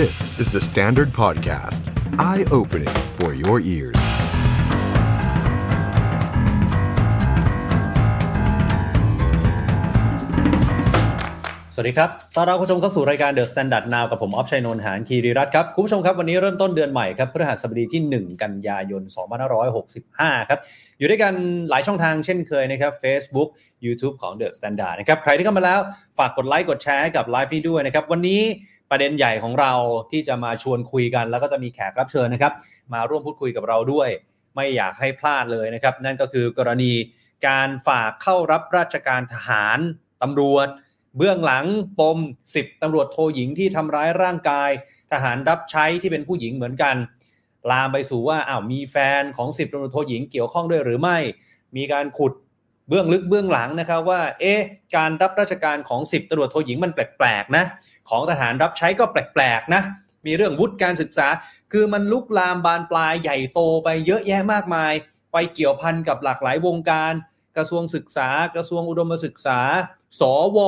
This is the Standard Podcast. Eye-opening for your ears. สวัสดีครับ ตอนเราคุณผู้ชมเข้าสู่รายการ The Standard Now กับผมออฟชัยนนท์หานคีรีรัตน์ครับ คุณผู้ชมครับ วันนี้เริ่มต้นเดือนใหม่ครับพฤหัสบดีที่ 1 กันยายน 2565 ครับ อยู่ด้วยกันหลายช่องทางเช่นเคยนะครับ Facebook YouTube ของ The Standard นะครับ ใครที่เข้ามาแล้วฝากกดไลค์กดแชร์ให้กับไลฟ์นี้ด้วยนะครับ วันนี้ ประเด็นใหญ่ของเราที่จะมาชวนคุยกัน แล้วก็จะมีแขกรับเชิญนะครับ มาร่วมพูดคุยกับเราด้วย ไม่อยากให้พลาดเลยนะครับ นั่นก็คือกรณีการฝากเข้ารับราชการทหารตำรวจ เบื้องหลังปม 10ตำรวจโทหญิงที่ทำร้ายร่างกาย ทหารรับใช้ที่เป็นผู้หญิงเหมือนกัน ลามไปสู่ว่าอ้าวมีแฟนของ 10ตำรวจโทหญิงเกี่ยวข้องด้วยหรือไม่ มีการขุดเบื้องลึกเบื้องหลังนะครับว่า เอ๊ะการรับราชการของ 10ตำรวจโทหญิงมันแปลกๆนะ ของทหารรับใช้ก็แปลกๆนะมีเรื่องวุฒิการศึกษา คือมันลุกลามบานปลายใหญ่โตไปเยอะแยะมากมาย ไปเกี่ยวพันกับหลากหลายวงการ กระทรวงศึกษา กระทรวงอุดมศึกษา สว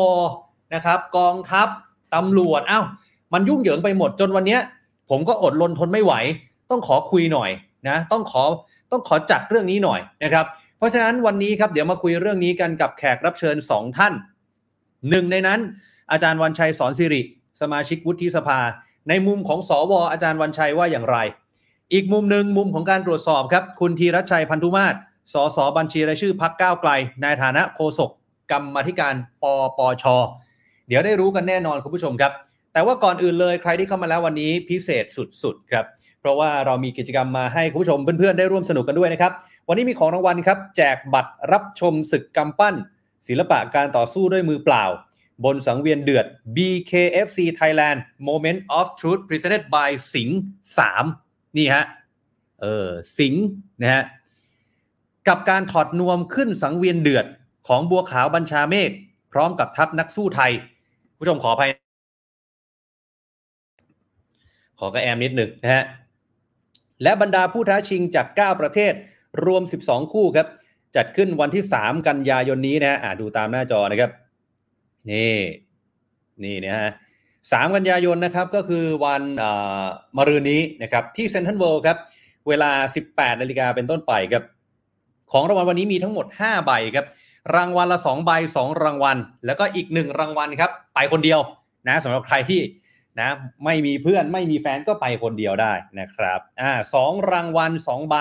นะครับ กองทัพตำรวจอ้าวมันยุ่งเหยิงไปหมดจนวันนี้ผมก็อดรนทนไม่ไหว ต้องขอคุยหน่อยนะต้องขอต้องขอจัดเรื่องนี้หน่อยนะครับ เพราะฉะนั้นวันนี้ครับเดี๋ยวมาคุยเรื่องนี้กันกับแขกรับเชิญ 2 ท่านหนึ่งในนั้น อาจารย์วันชัยสอนสิริ สมาชิกวุฒิสภา ในมุมของสวอาจารย์วันชัยว่าอย่างไร อีกมุมหนึ่งมุมของการตรวจสอบครับ คุณธีรชัยพันธุมาศสสบัญชีรายชื่อพักก้าวไกล ในฐานะโฆษกกรรมธิการปปช เดี๋ยวได้รู้กันแน่นอนคุณผู้ชมครับ แต่ว่าก่อนอื่นเลยใครที่เข้ามาแล้ววันนี้พิเศษสุดๆครับเพราะว่าเรามีกิจกรรมมาให้คุณผู้ชมเพื่อนๆได้ร่วมสนุกกันด้วยนะครับ วันนี้มีของรางวัลครับ แจกบัตรรับชมศึกกำปั้น ศิลปะการต่อสู้ด้วยมือเปล่า บนสังเวียนเดือด BKFC Thailand Moment of Truth Presented by สิงห์3นี่ฮะ เออสิงห์นะฮะ กับการถอดนวมขึ้นสังเวียนเดือดของบัวขาวบัญชาเมฆพร้อมกับทัพนักสู้ไทย ผู้ชมขออภัย ขอกระแอมนิดหนึ่งนะฮะ และบรรดาผู้ท้าชิงจาก 9 ประเทศรวม 12 คู่ครับ จัดขึ้นวันที่ 3 กันยายนนี้นะฮะดูตามหน้าจอนะครับ นี่นี่นะฮะสามกันยายนนะครับก็คือวันมะรืนนี้นะครับที่เซนทรัลเวิลด์ครับเวลา 18นาฬิกาเป็นต้นไปครับของรางวัลวันนี้มีทั้งหมด 5 ใบครับรางวัลละ 2 ใบ 2 รางวัล แล้วก็อีก 1 รางวัลครับไปคนเดียวนะสำหรับใครที่นะไม่มีเพื่อนไม่มีแฟนก็ไปคนเดียวได้นะครับอ่าสองรางวัล 2 ใบ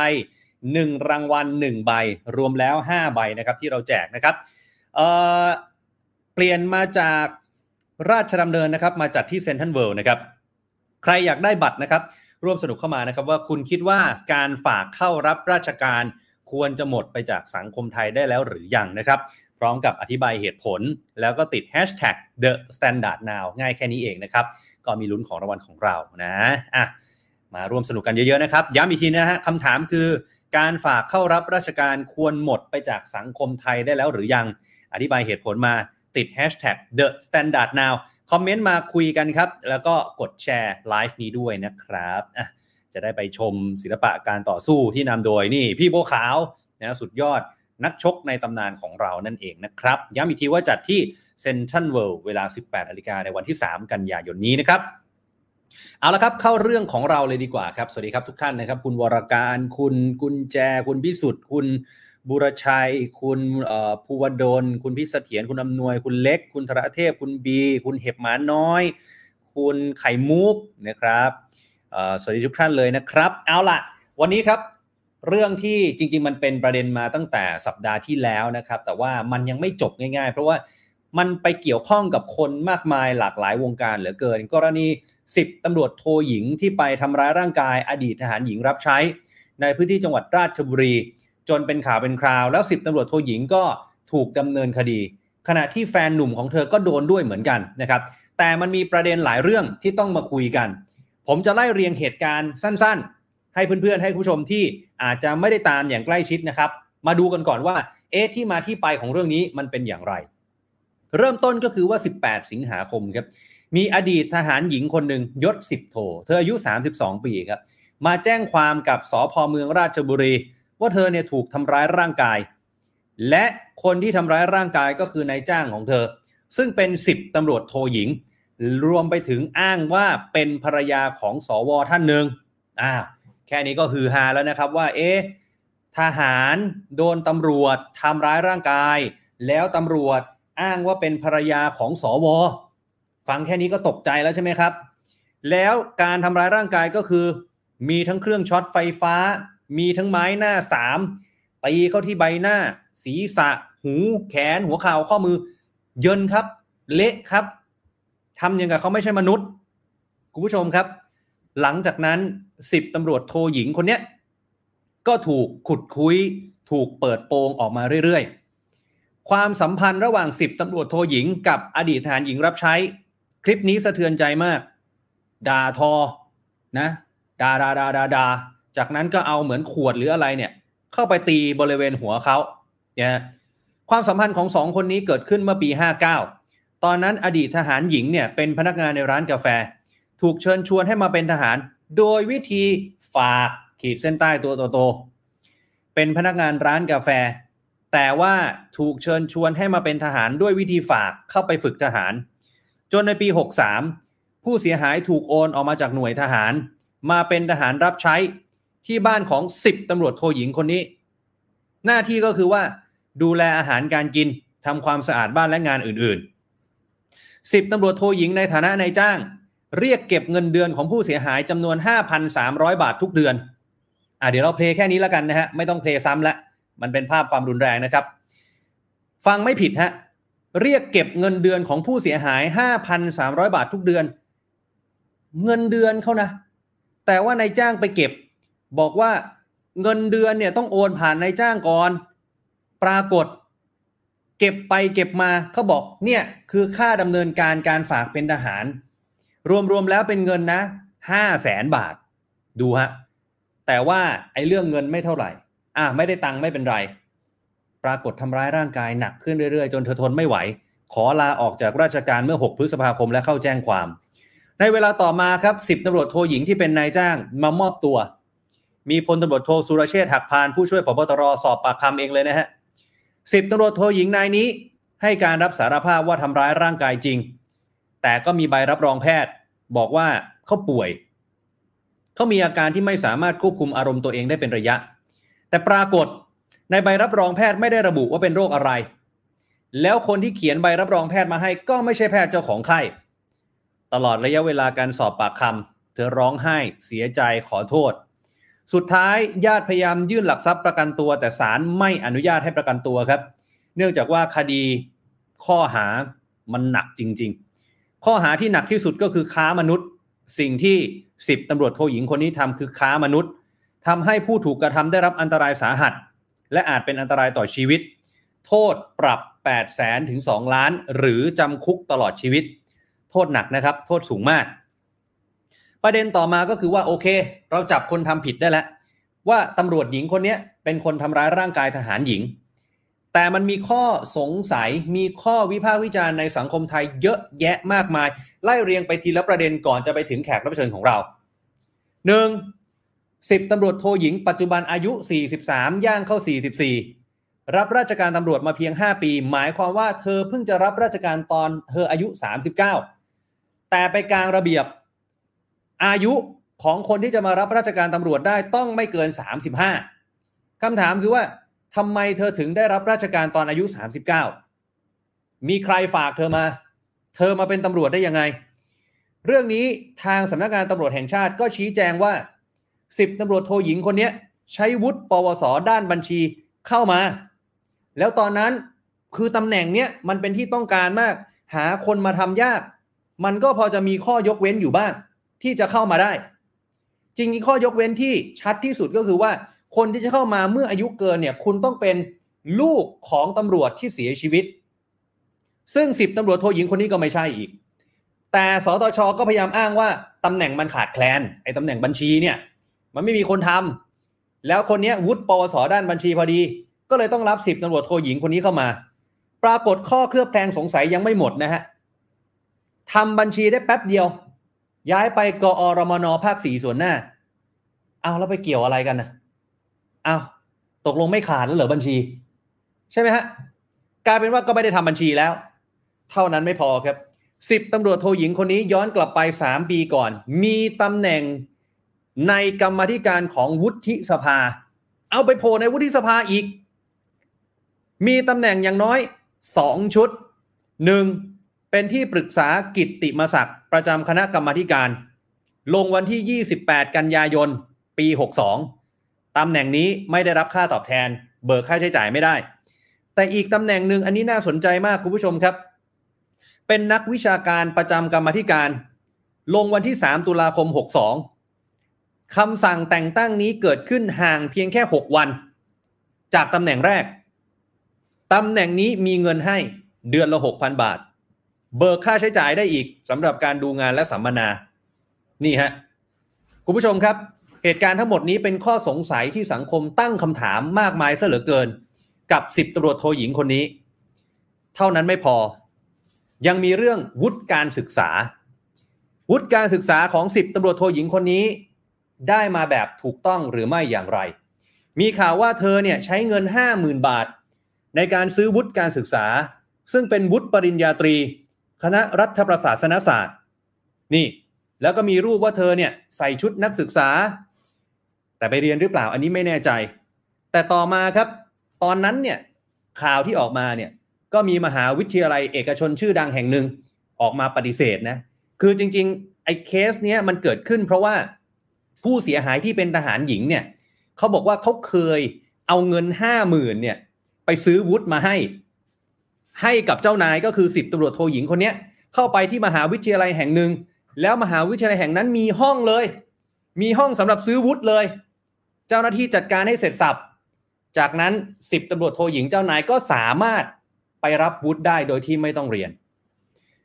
1 รางวัล 1 ใบ รวมแล้ว 5 ใบนะครับที่เราแจกนะครับเอ่อ เปลี่ยนมาจากราชดำเนินนะครับ มาจัดที่เซนทรัลเวิลด์นะครับ ใครอยากได้บัตรนะครับ ร่วมสนุกเข้ามานะครับ ว่าคุณคิดว่าการฝากเข้ารับราชการควรจะหมดไปจากสังคมไทยได้แล้วหรือยังนะครับ พร้อมกับอธิบายเหตุผล แล้วก็ติด hashtag the standard now ง่ายแค่นี้เองนะครับ ก็มีลุ้นของรางวัลของเรานะอะมาร่วมสนุกกันเยอะๆนะครับ ย้ำอีกทีนะฮะคำถามคือการฝากเข้ารับราชการควรหมดไปจากสังคมไทยได้แล้วหรือยัง อธิบายเหตุผลมา ติด hashtag the standard now comment มาคุยกันครับ แล้วก็กด share live นี้ด้วยนะครับอะจะได้ไปชมศิลปะการต่อสู้ที่นำโดยนี่พี่บัวขาวนะสุดยอดนักชกในตำนานของเรานั่นเองนะครับ ย้ำอีกทีว่าจัดที่เซ็นทรัลเวิลด์เวลา 18นาฬิกาในวันที่ 3 กันยายนนี้นะครับ เอาละครับเข้าเรื่องของเราเลยดีกว่าครับ สวัสดีครับทุกท่านนะครับ คุณวรการคุณกุญแจ คุณพิสุทธิ์คุณ บุรชัย คุณภูวดล คุณพิเสถียรคุณอำนวย คุณเล็ก คุณธระเทพ คุณบี คุณเห็บหมาน้อย คุณไข่มุกนะครับสวัสดีทุกท่านเลยนะครับ เอาล่ะ วันนี้ครับ เรื่องที่จริง ๆ มันเป็นประเด็นมาตั้งแต่สัปดาห์ที่แล้วนะครับ แต่ว่ามันยังไม่จบง่าย ๆ เพราะว่ามันไปเกี่ยวข้องกับคนมากมายหลากหลายวงการเหลือเกิน กรณี 10ตำรวจโทหญิงที่ไปทำร้ายร่างกายอดีตทหารหญิงรับใช้ ในพื้นที่จังหวัดราชบุรี จนเป็นข่าวเป็นคราว แล้ว10ตำรวจโทหญิงก็ถูกดำเนินคดี ขณะที่แฟนหนุ่มของเธอก็โดนด้วยเหมือนกันนะครับ แต่มันมีประเด็นหลายเรื่องที่ต้องมาคุยกัน ผมจะไล่เรียงเหตุการณ์สั้นๆ ให้เพื่อนๆ ให้ผู้ชมที่อาจจะไม่ได้ตามอย่างใกล้ชิดนะครับ มาดูกันก่อนว่า เอ๊ะที่มาที่ไปของเรื่องนี้มันเป็นอย่างไร เริ่มต้นก็คือว่า 18 สิงหาคมครับ มีอดีตทหารหญิงคนหนึ่งยศ10โท เธออายุ 32 ปีครับ มาแจ้งความกับสพเมืองราชบุรี ว่าเธอเนี่ยถูกทำร้ายร่างกาย และคนที่ทำร้ายร่างกายก็คือนายจ้างของเธอ ซึ่งเป็น 10ตำรวจโทหญิง รวมไปถึงอ้างว่าเป็นภรรยาของสวท่านหนึ่งอ่าแค่นี้ก็คือฮาแล้วนะครับว่าเอ๊ะทหารโดนตำรวจทำร้ายร่างกาย แล้วตำรวจอ้างว่าเป็นภรรยาของสวฟังแค่นี้ก็ตกใจแล้วใช่ไหมครับ แล้วการทำร้ายร่างกายก็คือ มีทั้งเครื่องช็อตไฟฟ้า มีทั้งไม้หน้าสามตีเข้าที่ใบหน้า ศีรษะ หูแขนหัวเข่าข้อมือ เยินครับ เละครับทำอย่างกับเขาไม่ใช่มนุษย์คุณผู้ชมครับ หลังจากนั้นสิบตำรวจโทหญิงคนเนี้ยก็ถูกขุดคุย ถูกเปิดโปงออกมาเรื่อยๆ ความสัมพันธ์ระหว่างสิบตำรวจโทหญิงกับอดีตทหารหญิงรับใช้ คลิปนี้สะเทือนใจมาก ด่าทอนะด่าด่าด่าด่าดา จากนั้นก็เอาเหมือนขวดหรืออะไรเนี่ย เข้าไปตีบริเวณหัวเขาเนี่ยความสัมพันธ์ของสองคนนี้เกิดขึ้นเมื่อปี 59 ตอนนั้นอดีตทหารหญิงเนี่ยเป็นพนักงานในร้านกาแฟ ถูกเชิญชวนให้มาเป็นทหาร โดยวิธีฝากขีดเส้นใต้ตัวโตๆเป็นพนักงานร้านกาแฟ แต่ว่าถูกเชิญชวนให้มาเป็นทหารด้วยวิธีฝากเข้าไปฝึกทหาร จนในปี 63 ผู้เสียหายถูกโอนออกมาจากหน่วยทหาร มาเป็นทหารรับใช้ ที่บ้านของ10ตำรวจโทหญิงคนนี้ หน้าที่ก็คือว่า ดูแลอาหารการกินทำความสะอาดบ้านและงานอื่นๆ10ตำรวจโทหญิงในฐานะนายจ้าง เรียกเก็บเงินเดือนของผู้เสียหายจำนวน 5,300 บาททุกเดือน อะเดี๋ยวเราเพลงแค่นี้แล้วกันนะฮะ ไม่ต้องเพลงซ้ำละมันเป็นภาพความรุนแรงนะครับ ฟังไม่ผิดฮะเรียกเก็บเงินเดือนของผู้เสียหาย 5,300 บาททุกเดือน เงินเดือนเขานะ แต่ว่านายจ้างไปเก็บ บอกว่าเงินเดือนเนี่ยต้องโอนผ่านนายจ้างก่อน ปรากฏ เก็บไปเก็บมาเขาบอกเนี่ยคือค่าดำเนินการการฝากเป็นทหาร รวมๆแล้วเป็นเงินนะห้าแสนบาท ดูฮะ แต่ว่าไอ้เรื่องเงินไม่เท่าไหร่ อะไม่ได้ตังค์ไม่เป็นไร ปรากฏทำร้ายร่างกายหนักขึ้นเรื่อยๆ จนเธอทนไม่ไหว ขอลาออกจากราชการเมื่อ 6 พฤษภาคมและเข้าแจ้งความ ในเวลาต่อมาครับสิบตำรวจโทหญิงที่เป็นนายจ้างมามอบตัว มีพลตำรวจโทสุรเชษฐ์หักพานผู้ช่วยผบตรสอบปากคำเองเลยนะฮะสิบตำรวจโทหญิงนายนี้ ให้การรับสารภาพว่าทำร้ายร่างกายจริง แต่ก็มีใบรับรองแพทย์ บอกว่าเขาป่วยเขามีอาการที่ไม่สามารถควบคุมอารมณ์ตัวเองได้เป็นระยะ แต่ปรากฏในใบรับรองแพทย์ไม่ได้ระบุว่าเป็นโรคอะไร แล้วคนที่เขียนใบรับรองแพทย์มาให้ก็ไม่ใช่แพทย์เจ้าของไข้ ตลอดระยะเวลาการสอบปากคำเธอร้องไห้เสียใจขอโทษ สุดท้ายญาติพยายามยื่นหลักทรัพย์ประกันตัว แต่ศาลไม่อนุญาตให้ประกันตัวครับ เนื่องจากว่าคดีข้อหามันหนักจริง ๆ ข้อหาที่หนักที่สุดก็คือค้ามนุษย์ สิ่งที่สิบตำรวจโทหญิงคนนี้ทำคือค้ามนุษย์ทำให้ผู้ถูกกระทำได้รับอันตรายสาหัส และอาจเป็นอันตรายต่อชีวิต โทษปรับ 8 0 0แสนถึง 2 ล้าน หรือจำคุกตลอดชีวิต โทษหนักนะครับ โทษสูงมาก ประเด็นต่อมาก็คือว่าโอเค เราจับคนทำผิดได้แล้วว่าตำรวจหญิงคนนี้เป็นคนทำร้ายร่างกายทหารหญิง แต่มันมีข้อสงสัยมีข้อวิพากษ์วิจารณ์ในสังคมไทยเยอะแยะมากมาย ไล่เรียงไปทีละประเด็นก่อนจะไปถึงแขกรับเชิญของเราหนึ่งสิบตำรวจโทหญิง ปัจจุบันอายุ 43 ย่างเข้า 44 รับราชการตำรวจมาเพียง 5 ปี หมายความว่าเธอเพิ่งจะรับราชการตอนเธออายุ 39 แต่ไปกลางระเบียบ อายุของคนที่จะมารับราชการตำรวจได้ต้องไม่เกิน 35คำถามคือว่าทำไมเธอถึงได้รับราชการตอนอายุ 39 มีใครฝากเธอมา เธอมาเป็นตำรวจได้ยังไง เรื่องนี้ทางสำนักงานตำรวจแห่งชาติก็ชี้แจงว่าสิบตำรวจโทหญิงคนนี้ใช้วุฒิปวส ด้านบัญชีเข้ามา แล้วตอนนั้นคือตำแหน่งเนี้ยมันเป็นที่ต้องการมาก หาคนมาทำยาก มันก็พอจะมีข้อยกเว้นอยู่บ้าง ที่จะเข้ามาได้ จริงๆข้อยกเว้นที่ชัดที่สุดก็คือว่า คนที่จะเข้ามาเมื่ออายุเกินเนี่ยคุณต้องเป็นลูกของตำรวจที่เสียชีวิต ซึ่งสิบตำรวจโทหญิงคนนี้ก็ไม่ใช่อีก แต่สตชก็พยายามอ้างว่าตำแหน่งมันขาดแคลนไอ้ตำแหน่งบัญชีเนี่ยมันไม่มีคนทำแล้วคนนี้วุฒิปวสด้านบัญชีพอดี ก็เลยต้องรับสิบตำรวจโทหญิงคนนี้เข้ามา ปรากฏข้อเคลือบแคลงสงสัยยังไม่หมดนะฮะทำบัญชีได้แป๊บเดียว ย้ายไปกอรมนภาคสี่ส่วนหน้า เอาแล้วไปเกี่ยวอะไรกันนะเอาตกลงไม่ขาดแล้วเหรอบัญชี ใช่ไหมฮะกลายเป็นว่าก็ไม่ได้ทำบัญชีแล้ว เท่านั้นไม่พอครับสิบตำรวจโทหญิงคนนี้ย้อนกลับไปสามปีก่อน มีตำแหน่งในกรรมธิการของวุฒิสภา เอาไปโผล่ในวุฒิสภาอีก มีตำแหน่งอย่างน้อยสองชุดหนึ่ง เป็นที่ปรึกษากิตติมศักดิ์ประจำคณะกรรมธิการ ลงวันที่ 28 กันยายน ปี 62ตำแหน่งนี้ไม่ได้รับค่าตอบแทน เบิกค่าใช้จ่ายไม่ได้ แต่อีกตำแหน่งหนึ่งอันนี้น่าสนใจมากคุณผู้ชมครับ เป็นนักวิชาการประจำกรรมธิการ ลงวันที่ 3 ตุลาคม 62คำสั่งแต่งตั้งนี้เกิดขึ้นห่างเพียงแค่ 6 วัน จากตำแหน่งแรกตำแหน่งนี้มีเงินให้เดือนละ 6,000 บาท เบิกค่าใช้จ่ายได้อีกสำหรับการดูงานและสัมมนา นี่ฮะ คุณผู้ชมครับ เหตุการณ์ทั้งหมดนี้เป็นข้อสงสัยที่สังคมตั้งคำถามมากมายซะเหลือเกิน กับสิบตำรวจโทหญิงคนนี้ เท่านั้นไม่พอ ยังมีเรื่องวุฒิการศึกษา วุฒิการศึกษาของสิบตำรวจโทหญิงคนนี้ ได้มาแบบถูกต้องหรือไม่อย่างไร มีข่าวว่าเธอเนี่ยใช้เงิน 50,000 บาท ในการซื้อวุฒิการศึกษา ซึ่งเป็นวุฒิปริญญาตรี คณะรัฐประศาสนศาสตร์ นี่ แล้วก็มีรูปว่าเธอเนี่ยใส่ชุดนักศึกษา แต่ไปเรียนหรือเปล่าอันนี้ไม่แน่ใจ แต่ต่อมาครับ ตอนนั้นเนี่ยข่าวที่ออกมาเนี่ยก็มีมหาวิทยาลัยเอกชนชื่อดังแห่งหนึ่งออกมาปฏิเสธนะคือจริงๆไอ้เคสเนี้ยมันเกิดขึ้น เพราะว่าผู้เสียหายที่เป็นทหารหญิงเนี่ยเขาบอกว่าเขาเคยเอาเงินห้าหมื่นเนี่ยไปซื้อวุฒิมาให้ ให้กับเจ้านายก็คือสิบตำรวจโทหญิงคนนี้เข้าไปที่มหาวิทยาลัยแห่งหนึ่ง แล้วมหาวิทยาลัยแห่งนั้นมีห้องเลย มีห้องสำหรับซื้อวุฒิเลย เจ้าหน้าที่จัดการให้เสร็จสับจากนั้นสิบตำรวจโทหญิงเจ้านายก็สามารถไปรับวุฒิได้โดยที่ไม่ต้องเรียน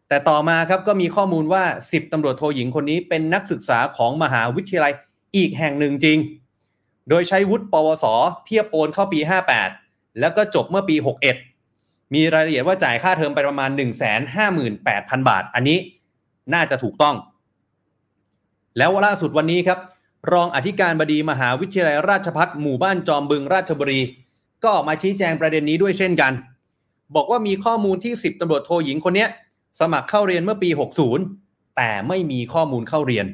แต่ต่อมาครับก็มีข้อมูลว่าสิบตำรวจโทหญิงคนนี้เป็นนักศึกษาของมหาวิทยาลัยอีกแห่งหนึ่งจริง โดยใช้วุฒิปวส เทียบโอนเข้าปี 58 แล้วก็จบเมื่อปี 61 มีรายละเอียดว่าจ่ายค่าเทอมไปประมาณ 158,000 บาท อันนี้น่าจะถูกต้อง แล้วล่าสุดวันนี้ครับ รองอธิการบดีมหาวิทยาลัยราชพัฒหมู่บ้านจอมบึงราชบุรี ก็ออกมาชี้แจงประเด็นนี้ด้วยเช่นกัน บอกว่ามีข้อมูลที่ 10ตำรวจโทหญิงคนนี้สมัครเข้าเรียนเมื่อปี 60 แต่ไม่มีข้อมูลเข้าเรียน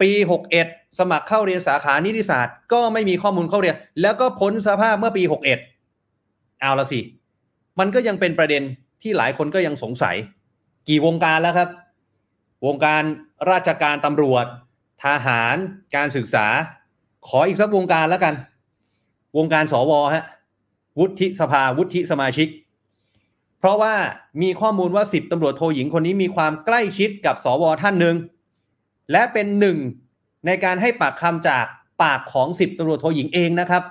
ปี 61 สมัครเข้าเรียนสาขานิติศาสตร์ ก็ไม่มีข้อมูลเข้าเรียน แล้วก็พ้นสภาพเมื่อปี 61 เอาละสิ มันก็ยังเป็นประเด็นที่หลายคนก็ยังสงสัย กี่วงการแล้วครับ วงการราชการตำรวจ ทหาร การศึกษา ขออีกสักวงการแล้วกัน วงการสวฮะวุฒิสภาวุฒิสมาชิก เพราะว่ามีข้อมูลว่าสิบตำรวจโทหญิงคนนี้มีความใกล้ชิดกับสวท่านหนึ่งและเป็นหนึ่งในการให้ปากคำจากปากของสิบตำรวจโทหญิงเองนะครับ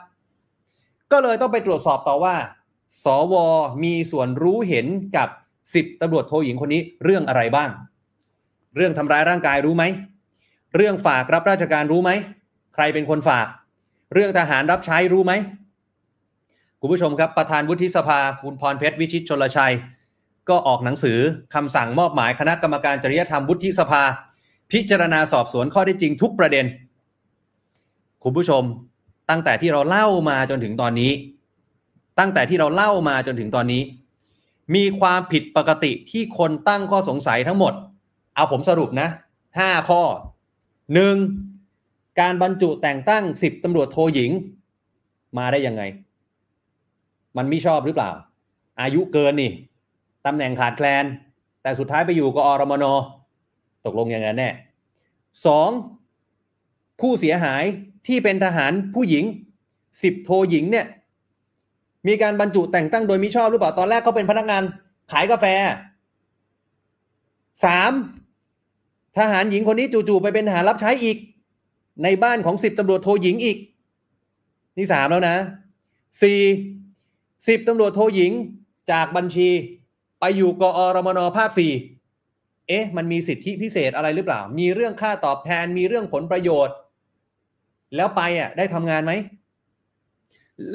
ก็เลยต้องไปตรวจสอบต่อว่า สวมีส่วนรู้เห็นกับสิบตำรวจโทหญิงคนนี้เรื่องอะไรบ้าง เรื่องทำร้ายร่างกายรู้ไหม เรื่องฝากรับราชการรู้ไหม ใครเป็นคนฝาก เรื่องทหารรับใช้รู้ไหมคุณผู้ชมครับประธานวุฒิสภาคุณพรเพชรวิชิตชนลชัย ก็ออกหนังสือคำสั่งมอบหมายคณะกรรมการจริยธรรมวุฒิสภา พิจารณาสอบสวนข้อได้จริงทุกประเด็น คุณผู้ชมตั้งแต่ที่เราเล่ามาจนถึงตอนนี้ ตั้งแต่ที่เราเล่ามาจนถึงตอนนี้ มีความผิดปกติที่คนตั้งข้อสงสัยทั้งหมด เอาผมสรุปนะห้าข้อหนึ่งการบรรจุแต่งตั้งสิบตำรวจโทหญิง มาได้ยังไง มันไม่ชอบหรือเปล่า อายุเกินนี่ตำแหน่งขาดแคลน แต่สุดท้ายไปอยู่กอรมนตกลงยังไงแน่สองผู้เสียหายที่เป็นทหารผู้หญิงสิบโทหญิงเนี่ย มีการบรรจุแต่งตั้งโดยมิชอบหรือเปล่าตอนแรกเขาเป็นพนักงานขายกาแฟสามทหารหญิงคนนี้จู่ๆไปเป็นทหารรับใช้อีก ในบ้านของสิบตำรวจโทหญิงอีก นี่สามแล้วนะสี่สิบตำรวจโทหญิงจากบัญชีไปอยู่กอรมนภาคสี่เอ๊ะ มันมีสิทธิพิเศษอะไรหรือเปล่า มีเรื่องค่าตอบแทนมีเรื่องผลประโยชน์ แล้วไปอะได้ทำงานไหม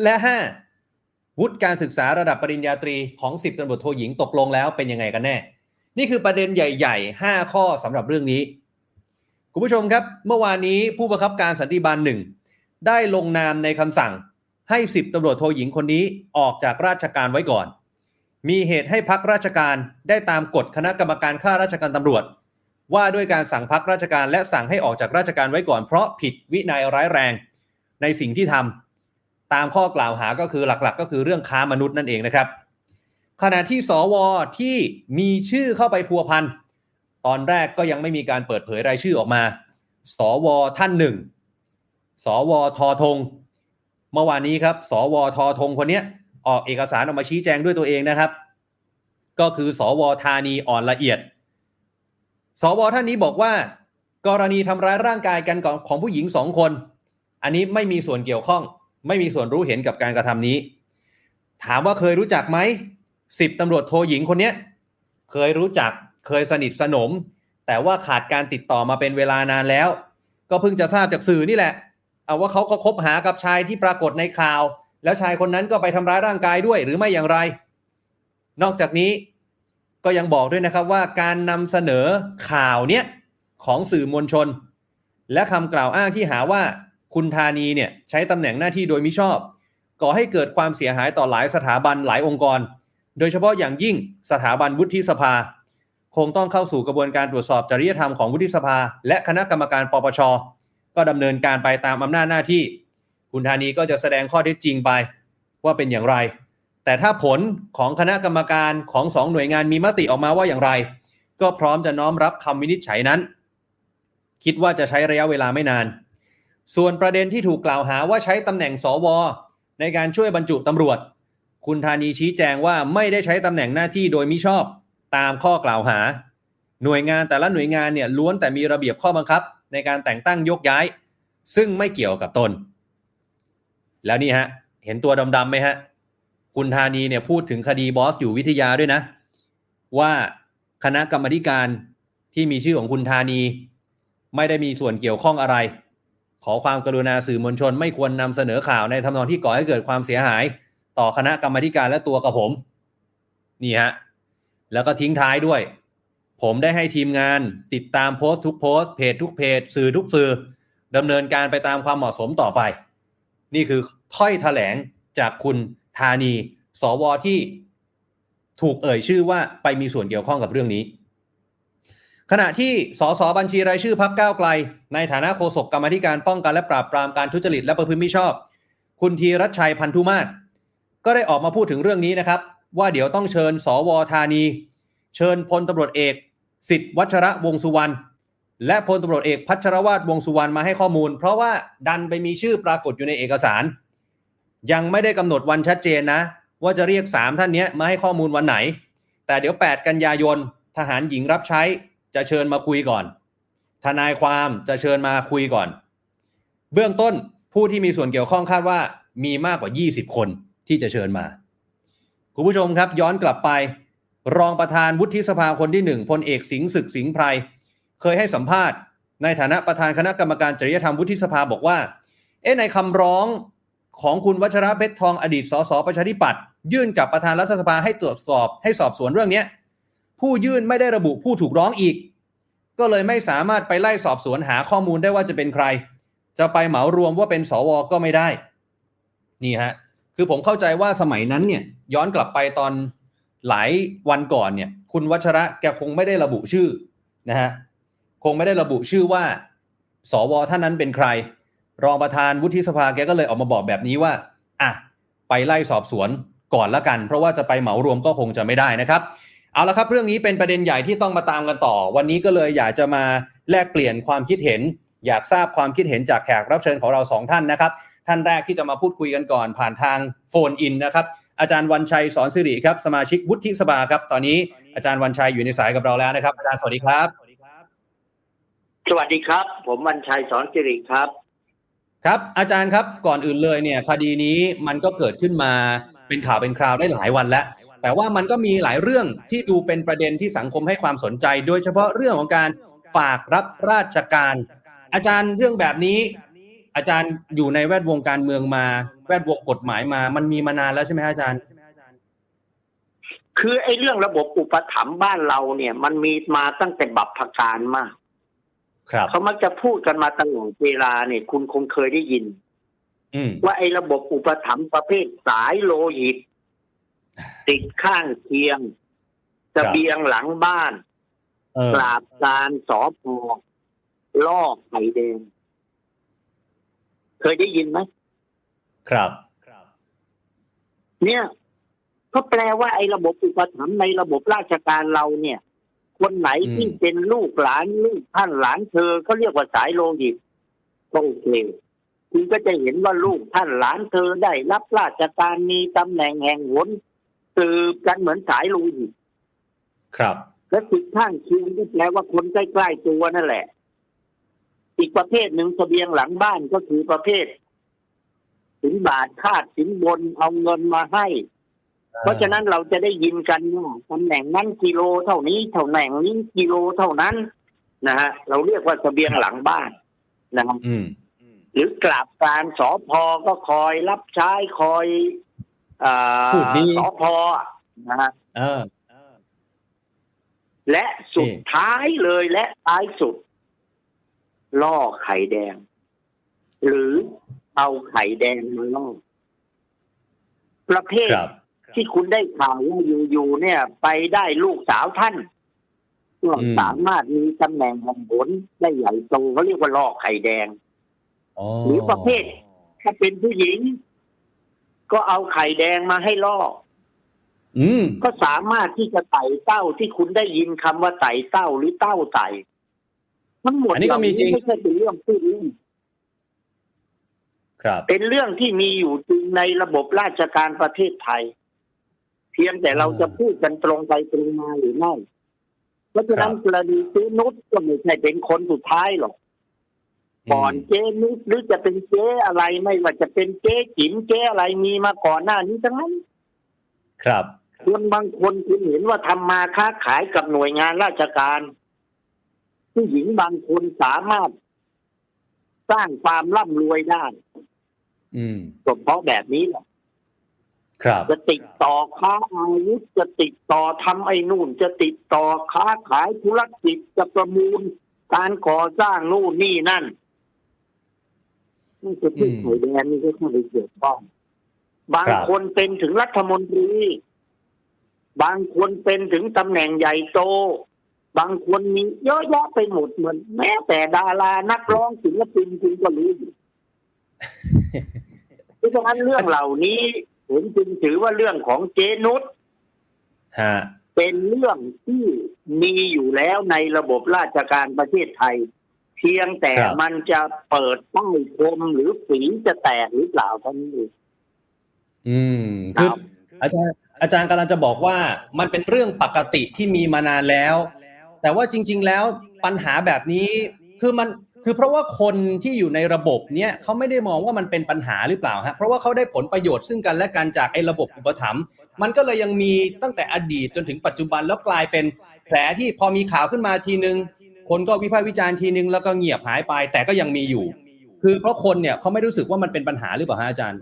และห้า วุฒิการศึกษาระดับปริญญาตรีของสิบตำรวจโทหญิงตกลงแล้วเป็นยังไงกันแน่ นี่คือประเด็นใหญ่ๆ 5 ข้อสำหรับเรื่องนี้ คุณผู้ชมครับเมื่อวานนี้ผู้บังคับการสันติบาลหนึ่งได้ลงนามในคำสั่งให้สิบตำรวจโทหญิงคนนี้ออกจากราชการไว้ก่อน มีเหตุให้พักราชการได้ตามกฎคณะกรรมการข้าราชการตำรวจ ว่าด้วยการสั่งพักราชการและสั่งให้ออกจากราชการไว้ก่อน เพราะผิดวินัยร้ายแรง ในสิ่งที่ทำ ตามข้อกล่าวหาก็คือหลักๆ ก็คือเรื่องค้ามนุษย์นั่นเองนะครับ ขณะที่สวที่มีชื่อเข้าไปพัวพันตอนแรกก็ยังไม่มีการเปิดเผยรายชื่อออกมา สวท่านหนึ่ง สวทอทง เมื่อวานนี้ครับ สวทอทงคนนี้ออกเอกสารออกมาชี้แจงด้วยตัวเองนะครับ ก็คือ สวธานีอ่อนละเอียด สวท่านนี้บอกว่า กรณีทำร้ายร่างกายกันของของผู้หญิงสองคน อันนี้ไม่มีส่วนเกี่ยวข้อง ไม่มีส่วนรู้เห็นกับการกระทำนี้ ถามว่าเคยรู้จักไหมสิบตำรวจโทหญิงคนนี้เคยรู้จักเคยสนิทสนม แต่ว่าขาดการติดต่อมาเป็นเวลานานแล้ว ก็เพิ่งจะทราบจากสื่อนี่แหละ เอาว่าเขาก็คบหากับชายที่ปรากฏในข่าว แล้วชายคนนั้นก็ไปทำร้ายร่างกายด้วยหรือไม่อย่างไร นอกจากนี้ก็ยังบอกด้วยนะครับว่าการนำเสนอข่าวเนี้ยของสื่อมวลชน และคำกล่าวอ้างที่หาว่า คุณธานีเนี่ยใช้ตำแหน่งหน้าที่โดยมิชอบ ก่อให้เกิดความเสียหายต่อหลายสถาบันหลายองค์กร โดยเฉพาะอย่างยิ่งสถาบันวุฒิสภา คงต้องเข้าสู่กระบวนการตรวจสอบจริยธรรมของวุฒิสภา และคณะกรรมการปปช ก็ดำเนินการไปตามอำนาจหน้าที่ คุณธานีก็จะแสดงข้อเท็จจริงไปว่าเป็นอย่างไร แต่ถ้าผลของคณะกรรมการของสองหน่วยงานมีมติออกมาว่าอย่างไร ก็พร้อมจะน้อมรับคำวินิจฉัยนั้น คิดว่าจะใช้ระยะเวลาไม่นาน ส่วนประเด็นที่ถูกกล่าวหาว่าใช้ตำแหน่งสว ในการช่วยบรรจุตำรวจ คุณธานีชี้แจงว่าไม่ได้ใช้ตำแหน่งหน้าที่โดยมิชอบตามข้อกล่าวหา หน่วยงานแต่ละหน่วยงานเนี่ยล้วนแต่มีระเบียบข้อบังคับ ในการแต่งตั้งยกย้าย ซึ่งไม่เกี่ยวกับตน แล้วนี่ฮะ เห็นตัวดำๆไหมฮะ คุณธานีเนี่ยพูดถึงคดีบอสอยู่วิทยาด้วยนะ ว่าคณะกรรมการที่มีชื่อของคุณธานี ไม่ได้มีส่วนเกี่ยวข้องอะไร ขอความกรุณาสื่อมวลชน ไม่ควรนำเสนอข่าวในทำนองที่ก่อให้เกิดความเสียหาย ต่อคณะกรรมการและตัวกับผม นี่ฮะ แล้วก็ทิ้งท้ายด้วย ผมได้ให้ทีมงานติดตามโพสต์ทุกโพสต์เพจทุกเพจ สื่อทุกสื่อดำเนินการไปตามความเหมาะสมต่อไป นี่คือถ้อยแถลงจากคุณธานี สวที่ถูกเอ่ยชื่อว่าไปมีส่วนเกี่ยวข้องกับเรื่องนี้ ขณะที่สสบัญชีรายชื่อพักก้าวไกล ในฐานะโฆษกกรรมธิการป้องกันและปราบปรามการทุจริตและประพฤติมิชอบ คุณธีรัชชัยพันธุมาศก็ได้ออกมาพูดถึงเรื่องนี้นะครับ ว่าเดี๋ยวต้องเชิญ สวธานี เชิญพลตำรวจเอก สิทธิ์วัชระวงสุวรรณและพลตำรวจเอกพัชรวาทวงสุวรรณมาให้ข้อมูล เพราะว่าดันไปมีชื่อปรากฏอยู่ในเอกสาร ยังไม่ได้กำหนดวันชัดเจนนะ ว่าจะเรียก 3 ท่านนี้มาให้ข้อมูลวันไหน แต่เดี๋ยว 8 กันยายนทหารหญิงรับใช้ จะเชิญมาคุยก่อน ทนายความจะเชิญมาคุยก่อน เบื้องต้นผู้ที่มีส่วนเกี่ยวข้องคาดว่ามีมากกว่า 20 คนที่จะเชิญมา คุณผู้ชมครับ ย้อนกลับไป รองประธานวุฒิสภาคนที่หนึ่งพลเอกสิงห์ศึกสิงห์ไพรเคยให้สัมภาษณ์ ในฐานะประธานคณะกรรมการจริยธรรมวุฒิสภาบอกว่า เอ๊ะในคำร้องของคุณวัชระเพชรทองอดีตสสประชาธิปัตย์ยื่นกับประธานรัฐสภาให้ตรวจสอบให้สอบสวนเรื่องนี้ ผู้ยื่นไม่ได้ระบุผู้ถูกร้องอีก ก็เลยไม่สามารถไปไล่สอบสวนหาข้อมูลได้ว่าจะเป็นใคร จะไปเหมารวมว่าเป็นสวก็ไม่ได้ นี่ฮะ คือผมเข้าใจว่าสมัยนั้นเนี่ย ย้อนกลับไปตอนหลายวันก่อนเนี่ย คุณวัชระแกคงไม่ได้ระบุชื่อนะฮะคงไม่ได้ระบุชื่อว่า สวท่านนั้นเป็นใคร รองประธานวุฒิสภาแกก็เลยออกมาบอกแบบนี้ว่าอะไปไล่สอบสวนก่อนละกัน เพราะว่าจะไปเหมารวมก็คงจะไม่ได้นะครับ เอาละครับเรื่องนี้เป็นประเด็นใหญ่ที่ต้องมาตามกันต่อ วันนี้ก็เลยอยากจะมาแลกเปลี่ยนความคิดเห็น อยากทราบความคิดเห็นจากแขกรับเชิญของเราสองท่านนะครับ ท่านแรกที่จะมาพูดคุยกันก่อนผ่านทางโฟนอินนะครับอาจารย์วันชัยสอนสิริครับสมาชิกวุฒิสภาครับ ตอนนี้อาจารย์วันชัยอยู่ในสายกับเราแล้วนะครับอาจารย์สวัสดีครับ สวัสดีครับ ผมวันชัยสอนสิริครับ ครับ อาจารย์ครับก่อนอื่นเลยเนี่ยคดีนี้มันก็เกิดขึ้นมาเป็นข่าวเป็นคราวได้หลายวันแล้ว แต่ว่ามันก็มีหลายเรื่องที่ดูเป็นประเด็นที่สังคมให้ความสนใจ โดยเฉพาะเรื่องของการฝากรับราชการ อาจารย์เรื่องแบบนี้ อาจารย์อยู่ในแวดวงการเมืองมา แวดวงกฎหมายมา มันมีมานานแล้วใช่ไหมอาจารย์ คือไอ้เรื่องระบบอุปถัมภ์บ้านเราเนี่ย มันมีมาตั้งแต่บัพพการมากครับเขามักจะพูดกันมาตลอดเวลาเนี่ยคุณคงเคยได้ยินอืมว่าไอ้ระบบอุปถัมภ์ประเภทสายโลหิต ติดข้างเคียงครัเสบบียงหลังบ้านเออปราบการสอพอล่อไข่แดงเคยได้ยินไหมครับ เนี่ยก็แปลว่าไอ้ระบบอุปถัมภ์ในระบบราชการเราเนี่ย คนไหนอืมที่เป็นลูกหลานลูกท่านหลานเธอเขาเรียกว่าสายโลหิตก็โอเคคุณก็จะเห็นว่าลูกท่านหลานเธอได้รับราชการมีตำแหน่งแห่งหน สืบกันเหมือนสายโลหิตครับ และติดข้างเคียงก็แปลว่าคนใกล้ๆตัวนั่นแหละ อีกประเภทหนึ่งเสบียงหลังบ้านก็คือประเภท สินบาทคาดสินบนเอาเงินมาให้ เพราะฉะนั้นเราจะได้ยินกันว่าตำแหน่งนั้นกิโลเท่านี้เท่าแหน่งนี้กิโลเท่านั้นนะฮะเราเรียกว่าเสบียงหลังบ้านนะครับอืมหรือกราบการสอพอก็คอยรับใช้คอยเอ่อ พูดดีสอพอนะฮะเออและสุดนี่ท้ายเลยและท้ายสุด ล่อไข่แดง หรือเอาไข่แดงมาล่อประเภทครับที่คุณได้ข่าวว่าอยู่ๆเนี่ย ไปได้ลูกสาวท่านก็อืมสามารถมีตำแหน่งของผลได้ใหญ่โตเขาเรียกว่าล่อไข่แดงอ๋อหรือประเภทถ้าเป็นผู้หญิง ก็เอาไข่แดงมาให้ล่อ อืม ก็สามารถที่จะไต่เต้าที่คุณได้ยินคำว่าไต่เต้าหรือเต้าไต่ทั้งหมดอันนี้ก็มีจริงไม่ใช่เป็นเรื่องพูดเล่นครับ เป็นเรื่องที่มีอยู่จริงในระบบราชการประเทศไทย เพียงแต่เราจะพูดกันตรงไปตรงมาหรือไม่เพราะฉะนั้นกรณีเจ๊นุชก็ไม่ใช่เป็นคนสุดท้ายหรอก ก่อนเจ๊นุชหรือจะเป็นเจ๊อะไรไม่ว่าจะเป็นเจ๊จิ๋มเจ๊อะไรมีมาก่อนหน้านี้ทั้งนั้นครับคนบางคนคุณเห็นว่าทำมาค้าขายกับหน่วยงานราชการ ผู้หญิงบางคนสามารถสร้างความร่ำรวยได้ อืมก็เพราะแบบนี้แหละครับจะติดต่อค้าอาวุธจะติดต่อทำไอ้นู่น จะติดต่อค้าขายธุรกิจจะประมูล การก่อสร้างนู่นนี่นั่น นี่คือที่อืมไข่แดงนี่ก็เข้าไปเกี่ยวข้องบางครับคนเป็นถึงรัฐมนตรี บางคนเป็นถึงตำแหน่งใหญ่โต บางคนมีเยอะแยะไปหมดเหมือนแม้แต่ดารานักร้องศิลปินคุณก็รู้อยู่เพราะฉะนั้นเรื่องเหล่านี้ผมจึงถือว่าเรื่องของเจนุชฮะเป็นเรื่องที่มีอยู่แล้วในระบบราชการประเทศไทย เพียงแต่ครับมันจะเปิดใต้คมหรือฝีจะแตกหรือเปล่าเท่านั้นเองอืมคือครับอาจารย์อาจารย์กำลังจะบอกว่ามันเป็นเรื่องปกติที่มีมานานแล้ว แต่ว่าจริง ๆ แล้วปัญหาแบบนี้คือมันคือเพราะว่าคนที่อยู่ในระบบเนี้ยเขาไม่ได้มองว่ามันเป็นปัญหาหรือเปล่าฮะเพราะว่าเขาได้ผลประโยชน์ซึ่งกันและกันจากไอ้ระบบอุปถัมภ์มันก็เลยยังมีตั้งแต่อดีตจนถึงปัจจุบันแล้วกลายเป็นแผลที่พอมีข่าวขึ้นมาทีนึง คนก็วิพากษ์วิจารณ์ทีนึงแล้วก็เงียบหายไป แต่ก็ยังมีอยู่ คือเพราะคนเนี่ยเขาไม่รู้สึกว่ามันเป็นปัญหาหรือเปล่าฮะอาจารย์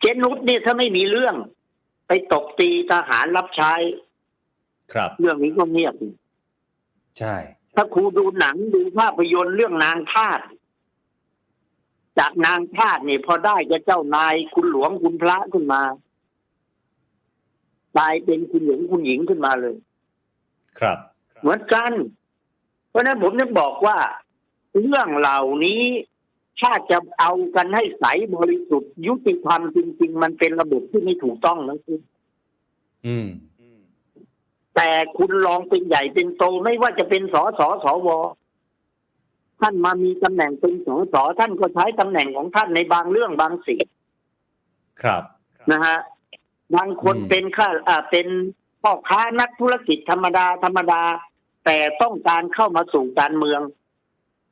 เจนุชเนี่ยถ้าไม่มีเรื่อง ไปตบตีทหารรับใช้ครับ เรื่องนี้ก็เงียบใช่ ถ้าครูดูหนังดูภาพยนตร์เรื่องนางทาสจากนางทาสเนี่ยพอได้จะเจ้านายคุณหลวงคุณพระขึ้นมากลายเป็นคุณหลวงคุณหญิงขึ้นมาเลย ครับ เหมือนกัน เพราะฉะนั้นผมจะบอกว่า เรื่องเหล่านี้ถ้าจะเอากันให้ใสบริสุทธิ์ยุติธรรมจริง ๆ มันเป็นระบบที่ไม่ถูกต้องนะคุณอืม แต่คุณลองเป็นใหญ่เป็นโตไม่ว่าจะเป็นสอสอสอวอท่านมามีตำแหน่งเป็นสอสอท่านก็ใช้ตำแหน่งของท่านในบางเรื่องบางสิ่งครับนะฮะบางคนอืมเป็นข้าอ่าเป็น พ่อค้านักธุรกิจธรรมดาธรรมดา แต่ต้องการเข้ามาสู่การเมือง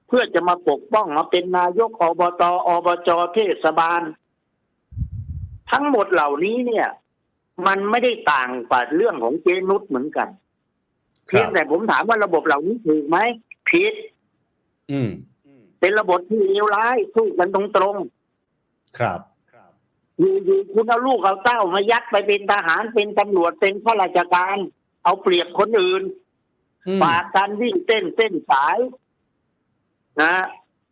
เพื่อจะมาปกป้องมาเป็นนายกอบตอบจเทศบาล ทั้งหมดเหล่านี้เนี่ย มันไม่ได้ต่างกับเรื่องของเจนุชเหมือนกันคเพีรัยงบแต่ผมถามว่าระบบเหล่านี้ถูกไหมผิดอืม เป็นระบบที่เลวร้ายสู้กันตรงครับๆ อยู่ๆคุณเอาลูกเอาเต้ามายัดไปเป็นทหารเป็นตำรวจเป็นข้าราชการ เอาเปรียบคนอื่นอืมฝากการวิ่งเต้นเส้นสาย นะ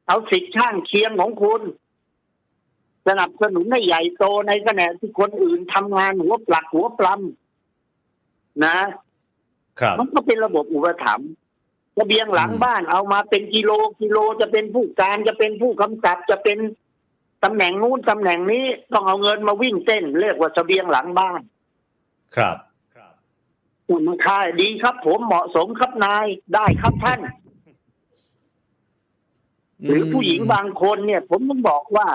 เอาสิทธิ์ข้างเคียงของคุณ สนับสนุนให้ใหญ่โตในขณะที่คนอื่นทำงานหัวปลักหัวปลำนะครับมันก็เป็นระบบอุปถัมภ์ระเบียงหลังอืมบ้านเอามาเป็นกิโลกิโลจะเป็นผู้การจะเป็นผู้กำกับจะเป็น ตำแหน่งนู้นตำแหน่งนี้ต้องเอาเงินมาวิ่งเต้นเรียกว่าเสบียงหลังบ้านครับคุณมาค่ายดีครับ ผมเหมาะสมครับนายได้ครับท่าน หรือผู้หญิงบางคนเนี่ย ผมต้องบอกว่า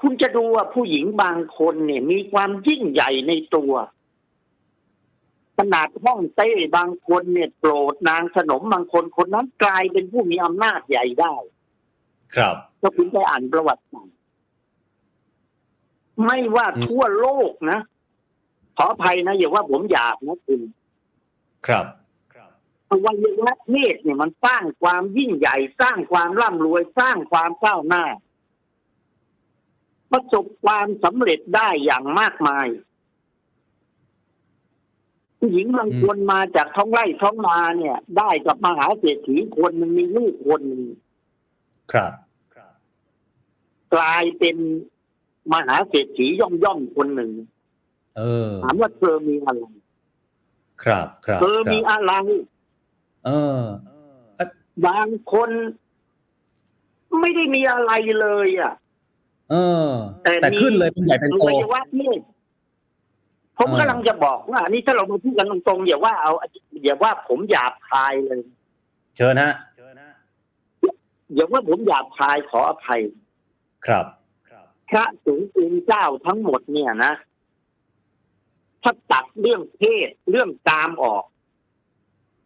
คุณจะดูว่าผู้หญิงบางคนเนี่ย มีความยิ่งใหญ่ในตัวขนาดห้องเต้บางคนเนี่ยโกรธนางสนมบางคนคนนั้นกลายเป็นผู้มีอำนาจใหญ่ได้ ครับถ้าคุณไปอ่านประวัติศาสตร์ ไม่ว่าอืมทั่วโลกนะ ขออภัยนะอย่าว่าผมหยาบนะคุณครับอวัยวะเพศเนี่ยมันสร้างความยิ่งใหญ่ สร้างความร่ำรวยสร้างความก้าวหน้า ประสบความสำเร็จได้อย่างมากมายผู้หญิงบางคนมาจากท้องไร่ท้องนาเนี่ย ได้กับมหาเศรษฐีคนหนึ่งมีลูกคนหนึ่งครับกลายเป็น มหาเศรษฐีย่อมย่อมๆคนหนึ่ง เออ ถามว่าเธอมีอะไร ครับครับเธอคมีรับอะไร เออบางคน ไม่ได้มีอะไรเลยอะ เออ แต่แต่มีขึ้นเลยเป็นใหญ่เป็นอโตวัยวะเพศผมเออกำลังจะบอกว่า นี่ถ้าเรามาพูดกันตรงๆอย่าว่าเอาอย่าว่าผมหยาบคายเลย เชิญฮะอย่าว่าผมหยาบคายขออภัย ครับ พระสงฆ์องค์เจ้าทั้งหมดเนี่ยนะถ้าตัดเรื่องเพศเรื่องกามออก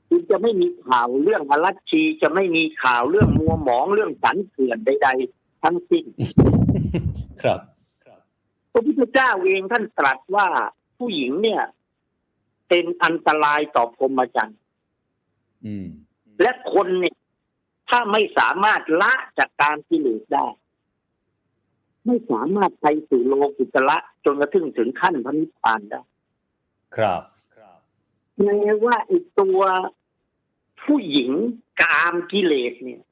คุณจะไม่มีข่าวเรื่องอรัชชีจะไม่มีข่าวเรื่องมัวหมองเรื่องสันเขื่อนใด ๆ ทั้งสิ้น ครับพระพุทธเจ้าเองท่านตรัสว่าผู้หญิงเนี่ย เป็นอันตรายต่อพรหมจรรย์อืมและคนเนี่ย ถ้าไม่สามารถละจากการกิเลสได้ ไม่สามารถไปสู่โลกุตละจนกระทั่งถึงขั้นพระนิพพานได้ ครับแม้ว่าไอ้ตัวผู้หญิงกามกิเลสเนี่ย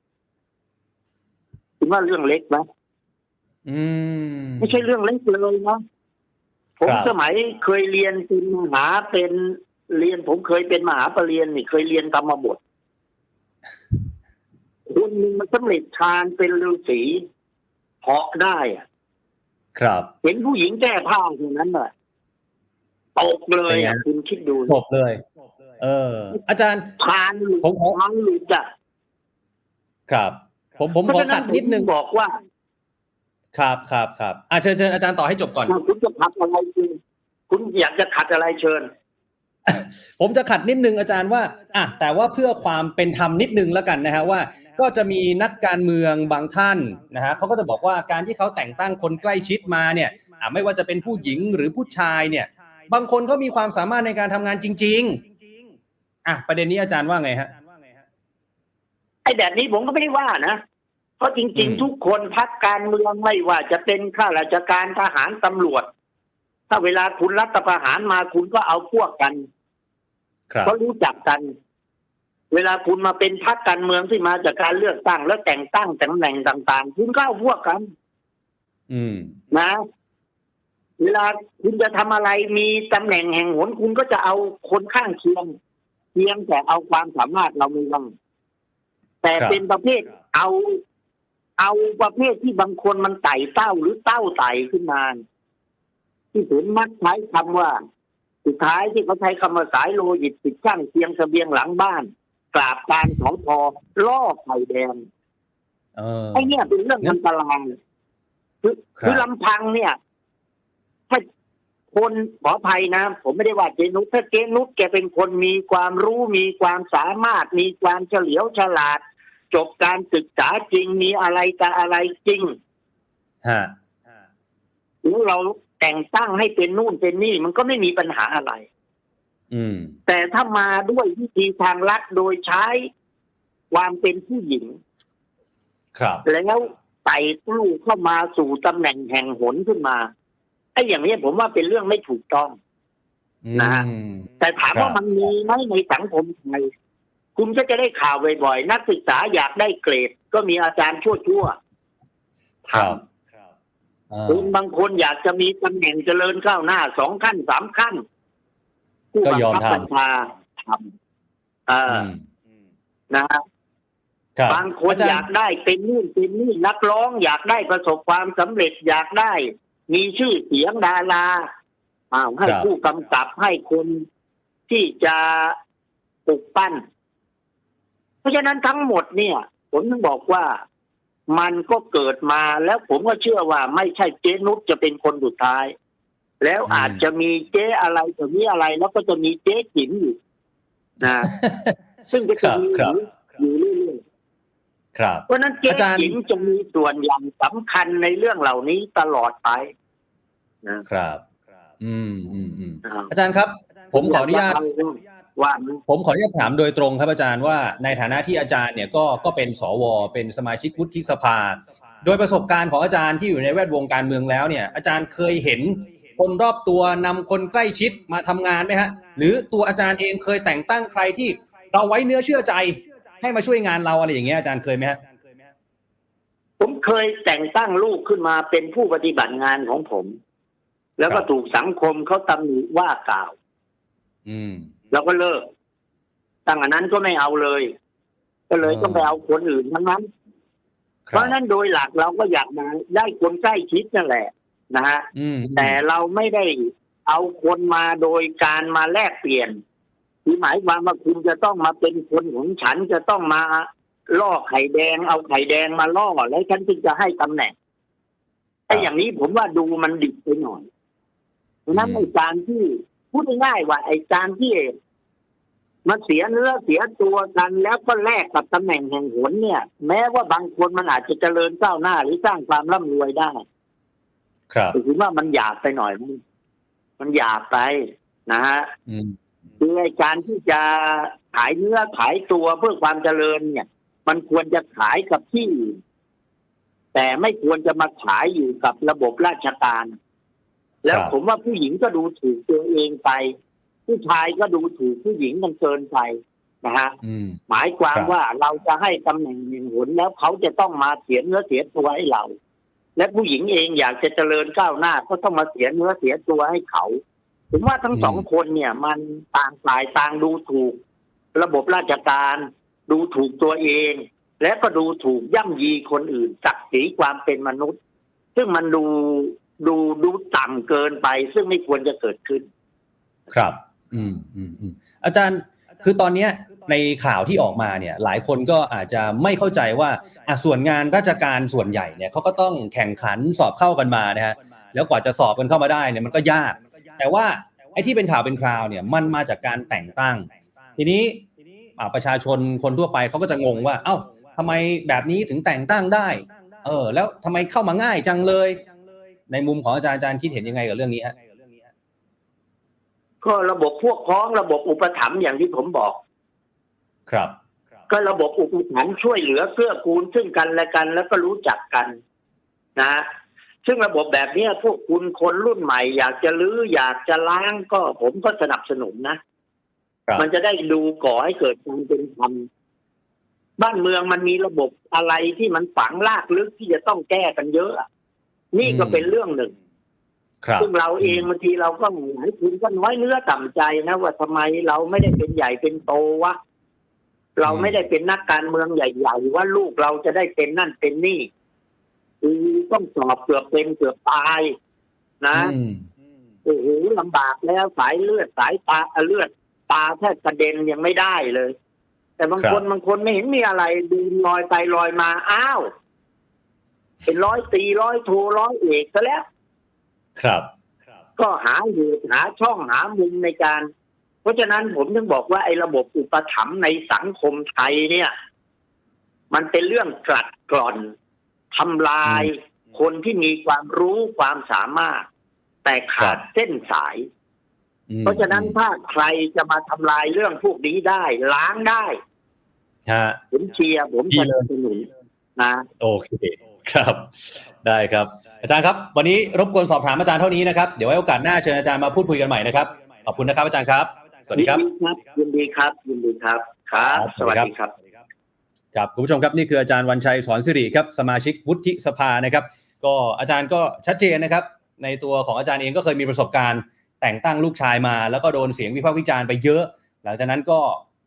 คุณว่าเรื่องเล็กไหมอืมไม่ใช่เรื่องเล็กเลยนะผมครับสมัยเคยเรียนเป็นมหาเป็นเรียนผมเคยเป็นมหาปรริญญานี่เคยเรียนกรรมบทคนหนึ่งมันสำเร็จฌานเป็นฤาษี เหาะได้อะครับ เห็นผู้หญิงแก้ผ้าอย่างนั้นน่ะตกเลยอะเป็นไงคุณคิดดูจบเลย เออ อาจารย์ฌานหลุดผมขอฌานหลุดอะครับ ผมผมเพราะขอฉะนั้ขันดนิดนึงผมบอกว่า ครับครับครับอะเชิญเชิญอาจารย์ต่อให้จบก่อนถ้าคุณจะขัดอะไรคุณคุณอยากจะขัดอะไรเชิญ ผมจะขัดนิดนึงอาจารย์ว่าอะแต่ว่าเพื่อความเป็นธรรมนิดนึงแล้วกันนะฮะว่า ก็จะมีนักการเมืองบางท่านนะฮะเขาก็จะบอกว่าการที่เขาแต่งตั้งคนใกล้ชิดมาเนี่ยอะไม่ว่าจะเป็นผู้หญิงหรือผู้ชายเนี่ย บางคนเขามีความสามารถในการทำงานจริง ๆอะประเด็นนี้อาจารย์ว่าไงฮะไอ้แบบนี้ผมก็ไม่ได้ว่านะเพราะจริง ๆ ทุกคนพักการเมืองไม่ว่าจะเป็นข้าราชการทหารตำรวจ ถ้าเวลาคุณรัฐประหารมาคุณก็เอาพวกกัน เพราะรู้จักกัน เวลาคุณมาเป็นพักการเมืองที่มาจากการเลือกตั้ง แล้วแต่งตั้งตำแหน่งต่าง ๆ คุณก็เอาพวกกัน อืมนะ เวลาคุณจะทำอะไรมีตำแหน่งแห่งหนคุณก็จะเอาคนข้างเคียงเพียงแต่เอาความสามารถเราไม่ว่างแต่ครับเป็นประเภทเอาเอาประเภทที่บางคนมันไต่เต้าหรือเต้าไต่ขึ้นมา ที่ผมมักใช้คำว่า สุดท้ายที่เขาใช้คำว่าสายโลหิตติดช่างเคียงเสบียงหลังบ้าน กราบการเขาพอล่อไข่แดงเออไอ้เนี่ยเป็นเรื่องอันตรายคือครับคือลำพังเนี่ยถ้าคนขออภัยนะ ผมไม่ได้ว่าเจนุสถ้าเจนุสแกเป็นคนมีความรู้มีความสามารถ มีความเฉลียวฉลาด จบการศึกษาจริงมีอะไรกับอะไรจริงฮะแล้วเรา แต่งตั้งให้เป็นนู่นเป็นนี่มันก็ไม่มีปัญหาอะไร อืม แต่ถ้ามาด้วยวิธีทางลัดโดยใช้ความเป็นผู้หญิง ครับ แล้วไต่ตู้เข้ามาสู่ตำแหน่งแห่งหนขึ้นมาไอ้อย่างนี้ผมว่าเป็นเรื่องไม่ถูกต้องนะฮะอืมแต่ถามว่าครับมันมีไหมในสังคมไทยคุณก็จะได้ข่าวบ่อยๆ นักศึกษาอยากได้เกรด ก็มีอาจารย์ชั่วๆทครับเออ่า คนบางคนอยากจะมีตำแหน่งเจริญก้าวหน้าสองขั้นสามขั้นผู้ก็บังยอมคับทำบัญชาทำเอ่ออือมนะฮะครับบางคนอาจารอยากได้เป็นนู่นเป็นนี่นักร้องอยากได้ประสบความสำเร็จอยากได้ มีชื่อเสียงดาราอ้าวให้ผู้กำกับให้คนที่จะปลุกปั้น เพราะฉะนั้นทั้งหมดเนี่ย ผมถึงบอกว่า มันก็เกิดมาแล้วผมก็เชื่อว่าไม่ใช่เจ๊นุชจะเป็นคนสุดท้าย แล้วอืมอาจจะมีเจ๊อะไรต่อมีอะไรแล้วก็จะมีเจ๊จิ๋มอยู่นะซึ่งก็คจะรับมีครับอยู่เรื่อยๆครับเพราะฉะนั้นเจ๊อาจารย์จิ๋มจะมีส่วนอย่างสำคัญในเรื่องเหล่านี้ตลอดไปนะครับ อืมอืมอืมนะครับอาจารย์ครับ ผมขออนุญาต ว่าผมขออนุญาตถามโดยตรงครับอาจารย์ว่าในฐานะที่อาจารย์เนี่ยก็ก็เป็นสว เป็นสมาชิกวุฒิสภา โดยประสบการณ์ของอาจารย์ที่อยู่ในแวดวงการเมืองแล้วเนี่ย อาจารย์เคยเห็นคนรอบตัวนำคนใกล้ชิดมาทำงานไหมฮะ หรือตัวอาจารย์เองเคยแต่งตั้งใครที่เราไว้เนื้อเชื่อใจ ให้มาช่วยงานเราอะไรอย่างเงี้ยอาจารย์เคยไหมฮะผมเคยแต่งตั้งลูกขึ้นมาเป็นผู้ปฏิบัติงานของผม แล้วก็ครับถูกสังคมเขาตำหนิว่ากล่าว อืม เราก็เลิกตั้งอันนั้นก็ไม่เอาเลย ก็เลยอ๋อต้องไปเอาคนอื่นทั้งนั้นคเพรับราะฉะนั้นโดยหลักเราก็อยากมาได้คนใกล้ชิดนั่นแหละ นะฮะอืมแต่เราไม่ได้เอาคนมาโดยการมาแลกเปลี่ยนคือหมายความว่าคุณจะต้องมาเป็นคนของฉันจะต้องมาล่อไข่แดง เอาไข่แดงมาล่อแล้วฉันจึงจะให้ตำแหน่งไอ้อย่างนี้ผมว่าดูมันดิบไปหน่อยเพราะฉะนั้นไอ้การที่พูดง่ายๆว่าไอ้การที่ มันเสียเนื้อเสียตัวกันแล้วก็แลกกับตำแหน่งแห่งหนเนี่ย แม้ว่าบางคนมันอาจจะเจริญก้าวหน้าหรือสร้างความร่ำรวยได้ ครับแต่คือว่ามันหยาบไปหน่อย มันมันหยาบไปนะฮะอืมคือไอ้การที่จะขายเนื้อขายตัวเพื่อความเจริญเนี่ย มันควรจะขายกับที่อื่นแต่ไม่ควรจะมาขายอยู่กับระบบราชการ แล้วผมว่าผู้หญิงก็ดูถูกตัวเองไป ผู้ชายก็ดูถูกผู้หญิงกันเกินไปนะฮะอืมหมายความครับว่าเราจะให้ตำแหน่งหนึ่งหนแล้วเขาจะต้องมาเสียเนื้อเสียตัวให้เรา และผู้หญิงเองอยากจะเจริญก้าวหน้าก็ต้องมาเสียเนื้อเสียตัวให้เขาผมว่าทั้งสองคนเนี่ย มันต่างฝ่ายต่างดูถูก ระบบราชการดูถูกตัวเอง และก็ดูถูกย่ำยีคนอื่นศักดิ์ศรีความเป็นมนุษย์ ซึ่งมันดูดูดูต่ำเกินไป ซึ่งไม่ควรจะเกิดขึ้น ครับ อืมอืมอืมอาจารย์คือตอนเนี้ยในข่าวที่ออกมาเนี่ยหลายคนก็อาจจะไม่เข้าใจว่าอะส่วนงานราชการส่วนใหญ่เนี่ยเขาก็ต้องแข่งขันสอบเข้ากันมานะฮะแล้วกว่าจะสอบกันเข้ามาได้เนี่ยมันก็ยาก แต่ว่าไอ้ที่เป็นข่าวเป็นคราวเนี่ยมันมาจากการแต่งตั้ง ทีนี้ประชาชนคนทั่วไปเขาก็จะงงว่า เอ้าทำไมแบบนี้ถึงแต่งตั้งได้ เออ แล้วทำไมเข้ามาง่ายจังเลย ในมุมของอาจารย์อาจารย์คิดเห็นยังไงกับเรื่องนี้ฮะ ก็ระบบพวกพ้องระบบอุปถัมภ์อย่างที่ผมบอก ครับ ก็ระบบอุปถัมภ์ช่วยเหลือเกื้อกูลซึ่งกันและกัน แล้วก็รู้จักกัน นะซึ่งระบบแบบเนี้ยพวกคุณคนรุ่นใหม่ อยากจะลื้ออยากจะล้างก็ผมก็สนับสนุนนะครับมันจะได้ดูก่อให้เกิดความเป็นธรรมบ้านเมืองมันมีระบบอะไรที่มันฝังลากลึกที่จะต้องแก้กันเยอะอะนี่ก็เป็นเรื่องหนึ่งครับ ซึ่งเราเองบางทีเราก็หลายคนก็น้อยเนื้อต่ำใจนะว่าทำไมเราไม่ได้เป็นใหญ่เป็นโตวะเราไม่ได้เป็นนักการเมืองใหญ่ๆว่าลูกเราจะได้เป็นนั่นเป็นนี่คือต้องสอบเกือบเป็นเกือบตาย นะอืมโอ้โหลำบากแล้วสายเลือดสายตาเลือดตาแทบกระเด็นยังไม่ได้เลย แต่บางครับคนบางคนไม่เห็นมีอะไรดูลอยไปลอยมาอ้าว เป็นร้อยตีร้อยโทร้อยเอกซะแล้ว ครับ ก็หาเหตุหาช่องหามุมในการ เพราะฉะนั้นผมถึงบอกว่าไอ้ระบบอุปถัมภ์ในสังคมไทยเนี่ย มันเป็นเรื่องกลัดกร่อนทำลายคนที่มีความรู้ความสามารถ แต่ขาดเส้นสายอืมเพราะฉะนั้นถ้าใครจะมาทำลายเรื่องพวกนี้ได้ ล้างได้ฮะผมเชียร์ผมดีสเลยนับสนุนนะ โอเค ครับ ได้ครับ อาจารย์ครับ วันนี้รบกวนสอบถามอาจารย์เท่านี้นะครับ เดี๋ยวไว้โอกาสหน้าเชิญอาจารย์มาพูดคุยกันใหม่นะครับ ขอบคุณนะครับอาจารย์ครับ สวัสดีครับ ยินดีครับ ยินดีครับครับ ครับ สวัสดีครับ ครับคุณผู้ชมครับนี่คืออาจารย์วันชัยสอนสิริครับ สมาชิกวุฒิสภานะครับ ก็อาจารย์ก็ชัดเจนนะครับ ในตัวของอาจารย์เองก็เคยมีประสบการณ์ แต่งตั้งลูกชายมา แล้วก็โดนเสียงวิพากษ์วิจารณ์ไปเยอะ หลังจากนั้นก็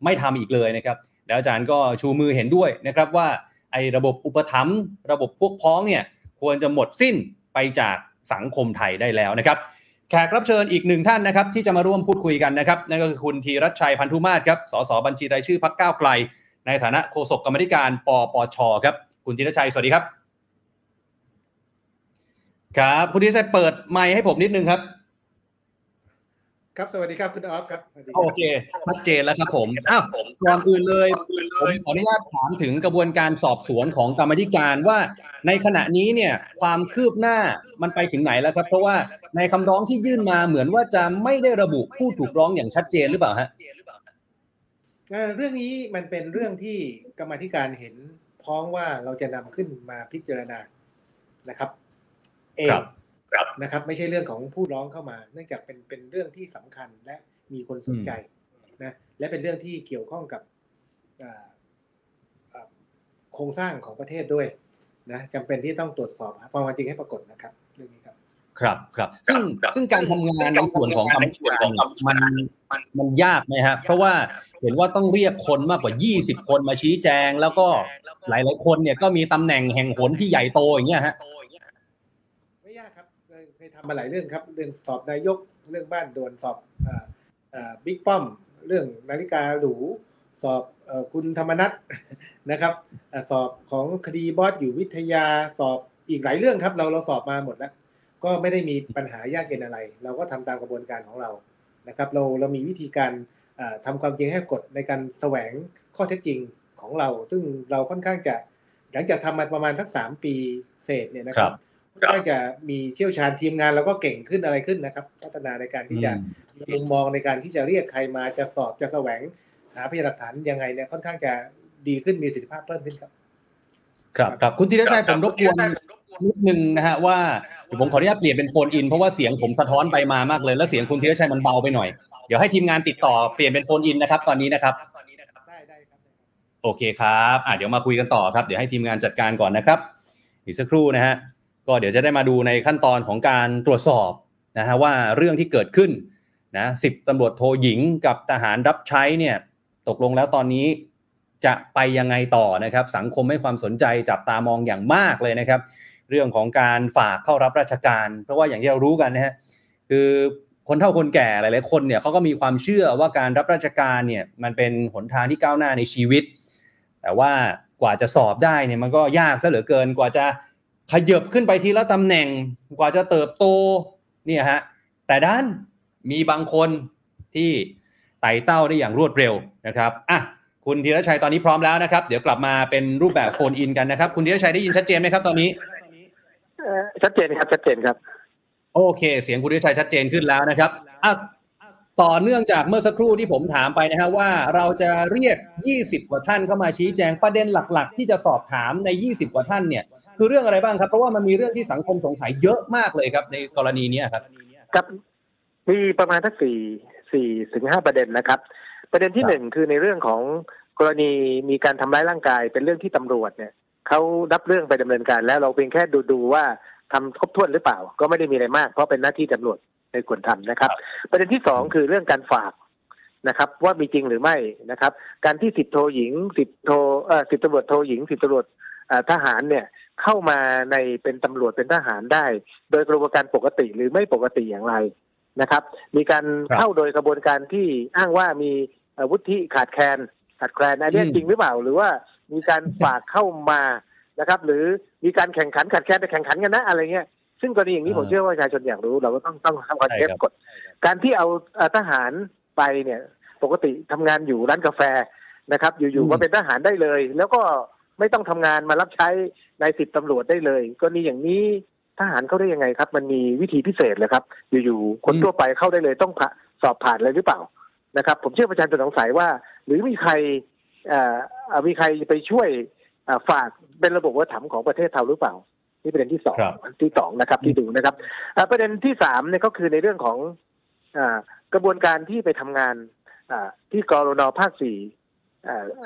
ไม่ทำอีกเลยนะครับ แล้วอาจารย์ก็ชูมือเห็นด้วยนะครับว่าไอ้ระบบอุปถัมภ์ระบบพวกพ้องเนี่ย ควรจะหมดสิ้นไปจากสังคมไทยได้แล้วนะครับ แขกรับเชิญอีกหนึ่งท่านนะครับ ที่จะมาร่วมพูดคุยกันนะครับ นั่นก็คือคุณธีรัชชัยพันธุมาศครับสสบัญชีรายชื่อพักก้าวไกล ในฐานะโฆษกกรรมธิการปปชครับ คุณธีรชัย สวัสดีครับ ครับ คุณธีรชัยเปิดไมค์ให้ผมนิดนึงครับ ครับสวัสดีครับคุณออฟครับสวัสดีรับโอเคชัดเจนแล้วครับผมอ้าวก่อนอื่นเลยผมขออนุญาตถามถึงกระบวนการสอบสวนของกรรมธิการว่าในขณะนี้เนี่ยความคืบหน้ามันไปถึงไหนแล้วครับ เพราะว่าในคำร้องที่ยื่นมาเหมือนว่าจะไม่ได้ระบุผู้ถูกร้องอย่างชัดเจนหรือเปล่าฮะเอ่อเรื่องนี้มันเป็นเรื่องที่กรรมาธิการเห็นพ้องว่าเราจะนำขึ้นมาพิจารณานะครับ เองครับ นะครับ ไม่ใช่เรื่องของผู้ร้องเข้ามา เนื่องจากเป็นเป็นเรื่องที่สำคัญและมีคนสนใจนะและเป็นเรื่องที่เกี่ยวข้องกับอ่าอ่าโครงสร้างของประเทศด้วยนะจำเป็นที่ต้องตรวจสอบความจริงให้ปรากฏนะครับเรื่องนี้ครับครับครับซึ่งซึ่งการทำงานในส่วนของกรรมธิการเนี่ยมันมันยากไหมฮะเพราะว่าเห็นว่าต้องเรียกคนมากกว่า 20 คนมาชี้แจง แล้วก็หลาย ๆ คนเนี่ยก็มีตำแหน่งแห่งหนที่ใหญ่โตอย่างเงี้ยฮะไม่ยากครับ เคยเคยทำมาหลายเรื่องครับ เรื่องสอบนายกเรื่องบ้านด่วนสอบออบิ๊กป้อม เรื่องนาฬิกาหรูสอบอคุณธรรมนัทนะครับอสอบของคดีบอสอยู่วิทยาสอบอีกหลายเรื่องครับ เราเราสอบมาหมดแล้ว ก็ไม่ได้มีปัญหายากเย็นอะไร เราก็ทำตามกระบวนการของเรานะครับ เราเรามีวิธีการอ่าทำความจริงให้กฎในการแสวงข้อเท็จจริงของเรา ซึ่งเราค่อนข้างจะหลังจากทำมาประมาณสักสามปีเศษเนี่ยนะครัรับบ ก็จะมีเชี่ยวชาญทีมงานเราก็เก่งขึ้นอะไรขึ้นนะครับ พัฒนาในการที่จะมีมุมมองในการที่จะเรียกใครมาจะสอบจะแสวงหาพยานหลักฐานยังไงเนี่ยค่อนข้างจะดีขึ้นมีประสิทธิภาพเพิ่มขึ้นครับ ครับครับคุณธีรชัยผมรบกวนนิดนึงนะฮะว่าเดี๋ยวผมขออนุญาตเปลี่ยนเป็น phone in เพราะว่าเสียงผมสะท้อนไปมามากเลย แล้วเสียงคุณธีรชัยมันเบาไปหน่อย เดี๋ยวให้ทีมงานติดต่อเปลี่ยนเป็น phone in นะครับ ตอนนี้นะครับได้ได้ครับโอเคครับอะเดี๋ยวมาคุยกันต่อครับ เดี๋ยวให้ทีมงานจัดการก่อนนะครับ อีกสักครู่นะฮะ ก็เดี๋ยวจะได้มาดูในขั้นตอนของการตรวจสอบนะฮะว่าเรื่องที่เกิดขึ้นนะสิบตำรวจโทหญิงกับทหารรับใช้เนี่ยตกลงแล้วตอนนี้จะไปยังไงต่อนะครับ สังคมให้ความสนใจจับตามองอย่างมากเลยนะครับ เรื่องของการฝากเข้ารับราชการ เพราะว่าอย่างที่เรารู้กันนะฮะคือคนเฒ่าคนแก่หลายๆคนเนี่ยเขาก็มีความเชื่อว่าการรับราชการเนี่ยมันเป็นหนทางที่ก้าวหน้าในชีวิต แต่ว่ากว่าจะสอบได้เนี่ยมันก็ยากซะเหลือเกินกว่าจะ ขยับขึ้นไปทีละตำแหน่งกว่าจะเติบโตเนี่ยฮะแต่ด้านมีบางคนที่ไต่เต้าได้อย่างรวดเร็วนะครับอะคุณธีรชัยตอนนี้พร้อมแล้วนะครับ เดี๋ยวกลับมาเป็นรูปแบบโฟนอินกันนะครับ คุณธีรชัยได้ยินชัดเจนไหมครับตอนนี้เอ่อชัดเจนครับชัดเจนครับ โอเค เสียงคุณธีรชัยชัดเจนขึ้นแล้วนะครับอะต่อเนื่องจากเมื่อสักครู่ที่ผมถามไปนะฮะว่าเราจะเรียก 20 กว่าท่านเข้ามาชี้แจงประเด็นหลัก ๆ ที่จะสอบถามใน 20 กว่าท่านเนี่ย คือเรื่องอะไรบ้างครับ เพราะว่ามันมีเรื่องที่สังคมสงสัยเยอะมากเลยครับ ในกรณีเนี้ยครับครับมีประมาณทั้งสี่สี่ถึงห้าประเด็นนะครับ ประเด็นที่ครับหนึ่งคือในเรื่องของกรณีมีการทำร้ายร่างกาย เป็นเรื่องที่ตำรวจเนี่ยเขารับเรื่องไปดำเนินการ แล้วเราเพียงแค่ดูดูว่าทำครบถ้วนหรือเปล่า ก็ไม่ได้มีอะไรมากเพราะเป็นหน้าที่ตำรวจในควรทำนะครับ ประเด็นที่สองคือเรื่องการฝากนะครับ ว่ามีจริงหรือไม่นะครับ การที่สิบโทหญิงสิบโทเอ่อสิบตำรวจโทหญิงสิบตำรวจเอ่อทหารเนี่ย เข้ามาในเป็นตำรวจเป็นทหารได้ โดยกระบวนการปกติหรือไม่ปกติอย่างไรนะครับ มีการครับเข้าโดยกระบวนการที่อ้างว่ามีเอ่อวุฒิขาดแคลนขาดแคลนอันนี้อืมจริงหรือเปล่า หรือว่ามีการฝากเข้ามานะครับ หรือมีการแข่งขันขาดแคลนแต่แข่งขันกันนะอะไรเงี้ยซึ่งกรณีอย่างนี้ผมเชื่อว่าประชาชนอยากรู้ เราก็ต้องต้องทำความใช่เช็คครับกฎการที่เอาเอ่อทหารไปเนี่ย ปกติทำงานอยู่ร้านกาแฟนะครับ อยู่ๆก็เป็นทหารได้เลย แล้วก็ ไม่ต้องทำงานมารับใช้ในสิบตำรวจได้เลยกรณีอย่างนี้ทหารเข้าได้ยังไงครับ มันมีวิธีพิเศษเลยครับ อยู่ๆคนอืมทั่วไปเข้าได้เลยต้องผ่าสอบผ่านเลยหรือเปล่านะครับ ผมเชื่อประชาชนสงสัยว่า หรือมีใครเอ่อเอ่อมีใครไปช่วยเอ่อฝากเป็นระบบวัฒนธรรมของประเทศเราหรือเปล่านี่ประเด็นที่สองครับที่สองนะครับที่ดูนะครับอ่าประเด็นที่สามเนี่ยก็คือในเรื่องของอ่ากระบวนการที่ไปทำงานอ่าที่กรนภาคสี่อ่าครับ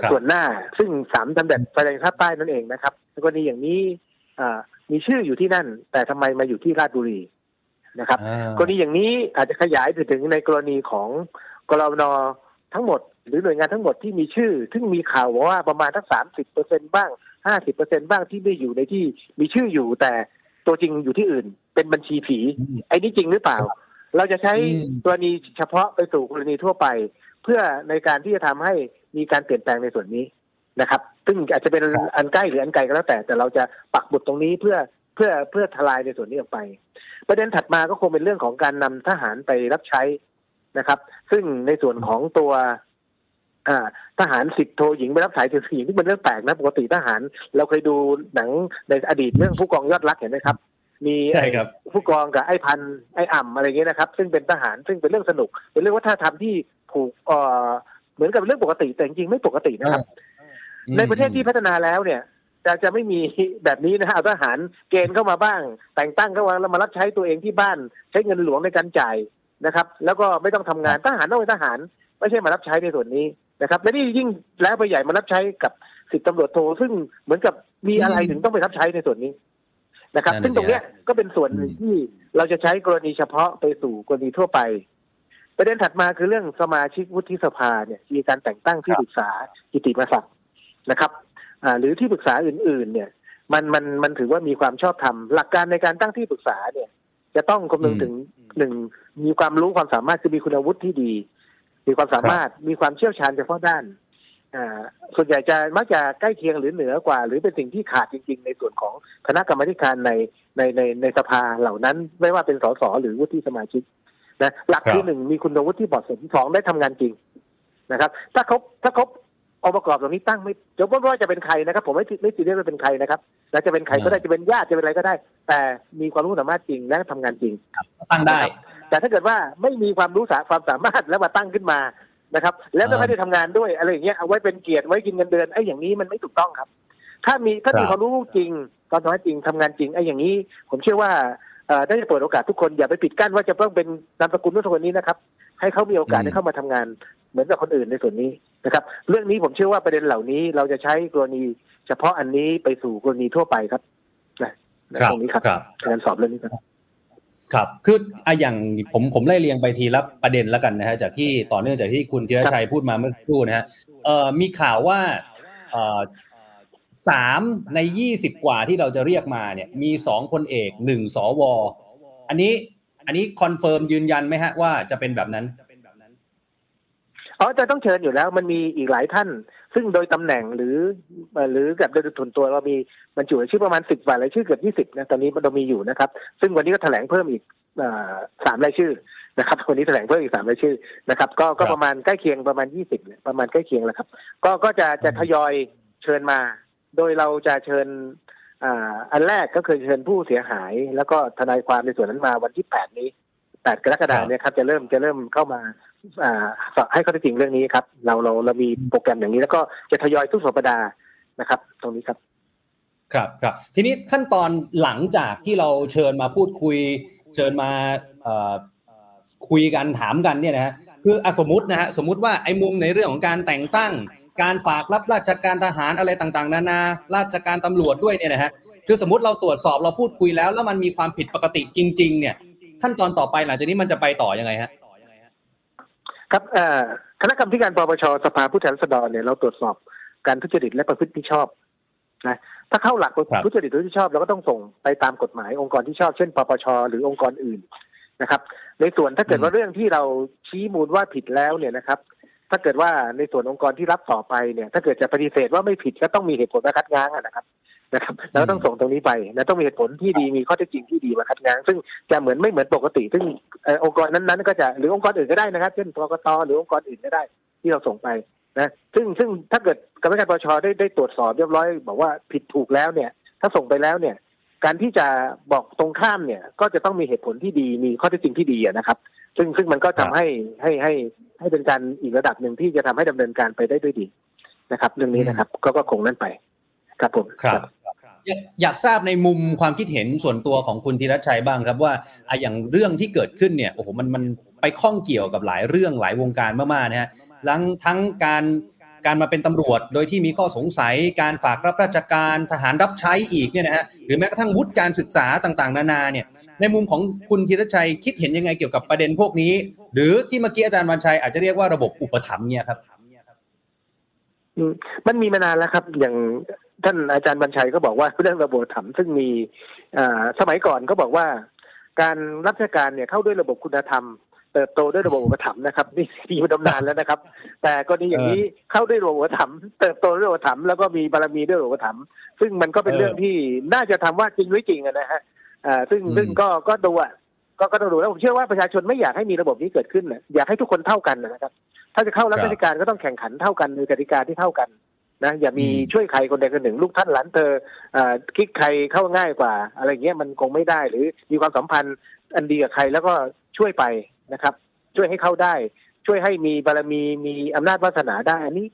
ส่วนหน้าซึ่งสามตำแหน่งแสดงภาคใต้นั่นเองนะครับกรณีอย่างนี้อ่ามีชื่ออยู่ที่นั่น แต่ทำไมมาอยู่ที่ราชบุรีนะครับ กรณีอย่างนี้อาจจะขยายไปถึงในกรณีของกรนทั้งหมด หรือหน่วยงานทั้งหมดที่มีชื่อ ซึ่งมีข่าวว่าประมาณทั้งสามสิบเปอร์เซ็นบ้างห้าสิบเปอร์เซ็นบ้างที่ไม่อยู่ในที่มีชื่ออยู่แต่ตัวจริงอยู่ที่อื่น เป็นบัญชีผี ไอ้นี่จริงหรือเปล่า เราจะใช้กรณีเฉพาะไปสู่กรณีทั่วไป เพื่อในการที่จะทำให้ มีการเปลี่ยนแปลงในส่วนนี้นะครับ ซึ่งอาจจะเป็นอันใกล้หรืออันไกลก็แล้วแต่ แต่เราจะปักบุตรตรงนี้เพื่อเพื่อเพื่อทลายในส่วนนี้ออกไป ประเด็นถัดมาก็คงเป็นเรื่องของการนำทหารไปรับใช้นะครับ ซึ่งในส่วนของตัวทหารสิบโทหญิงไปรับสายถึงหญิงที่เป็นเรื่องแปลกนะปกติทหาร เราเคยดูหนังในอดีตเรื่องผู้กองยอดรักเห็นไหมครับ มีผู้กองกับไอ้พันไอ้อ่ำอะไรเงี้ยนะครับ ซึ่งเป็นทหารซึ่งเป็นเรื่องสนุก เป็นเรื่องวัฒนธรรมที่ผูกเอ่อเห มือนกับเรื่องปกติแต่จริงๆไม่ปกตินะครับ ในประเทศที่พัฒนาแล้วเนี่ยจะจะไม่มีแบบนี้นะเอาทหารเกณฑ์เข้ามาบ้าง แต่งตั้งเข้ามาแล้วมารับใช้ตัวเองที่บ้าน ใช้เงินหลวงในการจ่ายนะครับ แล้วก็ไม่ต้องทำงานทหารต้องเป็นทหาร ไม่ใช่มารับใช้ในส่วนนี้นะครับ และนี่ยิ่งแล้วไปใหญ่มารับใช้กับสิบตำรวจโทซึ่งเหมือนกับมีอะไรถึงต้องไปรับใช้ในส่วนนี้นะครับ ซึ่งตรงเนี้ยก็เป็นส่วนหนึ่งที่เราจะใช้กรณีเฉพาะไปสู่กรณีทั่วไป ประเด็นถัดมาคือเรื่องสมาชิกวุฒิสภาเนี่ยมีการแต่งตั้งที่ปรึกษากิติมศักดิ์นะครับอ่าหรือที่ปรึกษาอื่น ๆ เนี่ย มันมันมันถือว่ามีความชอบธรรมหลักการในการตั้งที่ปรึกษาเนี่ย จะต้องคำนึงถึงหนึ่งมีความรู้ความสามารถคือมีคุณวุฒิที่ดี มีความสามารถมีความเชี่ยวชาญเฉพาะด้านอ่าส่วนใหญ่จะมักจะใกล้เคียงหรือเหนือกว่า หรือเป็นสิ่งที่ขาดจริง ๆ ในส่วนของคณะกรรมการในในในในสภาเหล่านั้น ไม่ว่าเป็นสสหรือวุฒิสมาชิก นะหลักที่หนึ่งมีคุณวุฒิที่เหมาะสมสองได้ทำงานจริงนะครับ ถ้าเขาถ้าเขาองค์ประกอบตรงนี้ตั้งไม่จะไม่ว่าจะเป็นใครนะครับ ผมไม่ไม่ซีเรียสว่าเป็นใครนะครับแล้วจะเป็นใครก็ได้จะเป็นญาติจะเป็นอะไรก็ได้ แต่มีความรู้สามารถจริงและทำงานจริงตั้งได้ แต่ถ้าเกิดว่าไม่มีความรู้สาความสามารถแล้วมาตั้งขึ้นมานะครับ แล้วไม่ได้ทำงานด้วยอะไรอย่างเงี้ยเอาไว้เป็นเกียรติไว้กินเงินเดือนไอ้อย่างนี้มันไม่ถูกต้องครับ ถ้ามีถ้ามีความรู้จริงความสามารถจริงทำงานจริงไอ้อย่างนี้ ผมเชื่อว่า ได้จะเปิดโอกาสทุกคนอย่าไปปิดกั้นว่าจะต้องเป็นนามสกุลนู้นคนนี้นะครับ ให้เขามีโอกาสได้เข้ามาทำงาน เหมือนกับคนอื่นในส่วนนี้นะครับ เรื่องนี้ผมเชื่อว่าประเด็นเหล่านี้เราจะใช้กรณี เฉพาะอันนี้ไปสู่กรณีทั่วไปครับนะตรงนี้ครับการสอบเรื่องนี้ครับครับ คืออะอย่างผมผมไล่เรียงไปทีละประเด็นแล้วกันนะฮะ จากที่ต่อเนื่องจากที่คุณธีรชัยพูดมาเมื่อสักครู่นะฮะ เอ่อ มีข่าวว่า เอ่อ สามในยี่สิบกว่าที่เราจะเรียกมาเนี่ยมีสองคนเอกหนึ่งสวอันนี้อันนี้ confirm ยืนยันไหมฮะว่าจะเป็นแบบนั้นอ๋อจะต้องเชิญอยู่แล้วมันมีอีกหลายท่าน ซึ่งโดยตำแหน่งหรือหรือกับโดยทุนตัวเรามีมันจุชื่อประมาณสิบกว่ารายชื่อเกือบยี่สิบนะตอนนี้มันเรามีอยู่นะครับ ซึ่งวันนี้ก็แถลงเพิ่มอีกสามรายชื่อนะครับวันนี้แถลงเพิ่มอีกสามรายชื่อนะครับ ก็ก็ประมาณใกล้เคียงประมาณยี่สิบประมาณใกล้เคียงแล้วครับ ก็ก็จะจะทยอยเชิญมา โดยเราจะเชิญอันแรกก็คือเชิญผู้เสียหาย แล้วก็ทนายความในส่วนนั้นมาวันที่แปดนี้แปดกรกฎาคมเนี่ยครับจะเริ่มจะเริ่มเข้ามาให้ข้อเท็จจริงเรื่องนี้ครับ เราเราเรามีโปรแกรมอย่างนี้ แล้วก็จะทยอยทุกสัปดาห์นะครับ ตรงนี้ครับ ครับครับ ทีนี้ขั้นตอนหลังจากที่เราเชิญมาพูดคุย เชิญมาคุยกันถามกันเนี่ยนะฮะ คืออสมมตินะฮะสมมติว่าไอ้มุมในเรื่องของการแต่งตั้ง การฝากรับราชการทหารอะไรต่างๆ นานา ราชการตำรวจด้วยเนี่ยนะฮะคือสมมติเราตรวจสอบเราพูดคุยแล้ว แล้วมันมีความผิดปกติจริง ๆ เนี่ย ขั้นตอนต่อไปหลังจากนี้มันจะไปต่อยังไงฮะครับคณะกรรมการปปชสภาผู้แทนราษฎรเนี่ยเราตรวจสอบการทุจริตและประพฤติที่ชอบนะถ้าเข้าหลักทุจริตหรือที่ชอบเราก็ต้องส่งไปตามกฎหมายองค์กรที่ชอบเช่นปปชหรือองค์กรอื่นนะครับ ในส่วนถ้าเกิดว่าเรื่องที่เราชี้มูลว่าผิดแล้วเนี่ยนะครับ ถ้าเกิดว่าในส่วนองค์กรที่รับต่อไปเนี่ย ถ้าเกิดจะปฏิเสธว่าไม่ผิดก็ต้องมีเหตุผลมาคัดง้างนะครับนะครับแล้วต้องส่งตรงนี้ไปนะต้องมีเหตุผลที่ดีมีข้อเท็จจริงที่ดีมาคัดง้าง ซึ่งจะเหมือนไม่เหมือนปกติ ซึ่งองค์กรนั้นๆก็จะหรือองค์กรอื่นก็ได้นะครับเช่นกกตหรือองค์กรอื่นก็ได้ ที่เราส่งไปนะซึ่งซึ่งถ้าเกิดกรรมการปชได้ได้ตรวจสอบเรียบร้อย บอกว่าผิดถูกแล้วเนี่ย ถ้าส่งไปแล้วเนี่ย การที่จะบอกตรงข้ามเนี่ย ก็จะต้องมีเหตุผลที่ดีมีข้อเท็จจริงที่ดีนะครับ ซึ่งซึ่งมันก็ทำให้ให้ให้ให้เป็นการอีกระดับหนึ่งที่จะทำให้ดำเนินการไปได้ด้วยดีนะครับเรื่องนี้นะครับ ก็ก็คงนั่นไปครับผมครับอยากทราบในมุมความคิดเห็นส่วนตัวของคุณธีรชัยบ้างครับว่าออย่างเรื่องที่เกิดขึ้นเนี่ยโอ้โหมันมันไปข้องเกี่ยวกับหลายเรื่องหลายวงการมากๆนะฮะทั้งทั้งการ การมาเป็นตำรวจ โดยที่มีข้อสงสัย การฝากรับราชการทหารรับใช้อีกเนี่ยนะฮะหรือแม้กระทั่งวุฒิการศึกษาต่างๆ นานาเนี่ยในมุมของคุณธีรชัยคิดเห็นยังไงเกี่ยวกับประเด็นพวกนี้ หรือที่เมื่อกี้อาจารย์วันชัยอาจจะเรียกว่าระบบอุปถัมภ์เนี่ยครับมันมีมานานแล้วครับ อย่างท่านอาจารย์บรรชัยก็บอกว่าเรื่องระบบธรรมซึ่งมีอ่าสมัยก่อนก็บอกว่า การรับราชการเนี่ยเข้าด้วยระบบคุณธรรม เติบโตด้วยระบบอุปถัมภ์นะครับนี่มีมาดำนานแล้วนะครับ แต่กรณีอย่างนี้เข้าด้วยระบบอุปถัมภ์เติบโตด้วยระบบอุปถัมภ์แล้วก็มีบารมีด้วยระบบอุปถัมภ์ซึ่งมันก็เป็นเออเรื่องที่น่าจะทำว่าจริงหรือจริงอะนะฮะอ่าซึ่งอืมซึ่งก็ก็ดูอะก็ก็ต้องดูแล้วผมเชื่อว่าประชาชนไม่อยากให้มีระบบนี้เกิดขึ้นนะอยากให้ทุกคนเท่ากันนะครับ ถ้าจะเข้ารับราชการก็ต้องแข่งขันเท่ากันในกติกาที่เท่ากันนะอย่ามีอืมช่วยใครคนใดคนหนึ่ง ลูกท่านหลานเธอเอ่อคลิกใครเข้าง่ายกว่า อะไรเงี้ยมันคงไม่ได้หรือมีความสัมพันธ์อันดีกับใครแล้วก็ช่วยไป นะครับ ช่วยให้เข้าได้ ช่วยให้มีบารมีมีอำนาจวาสนาได้ อันนี้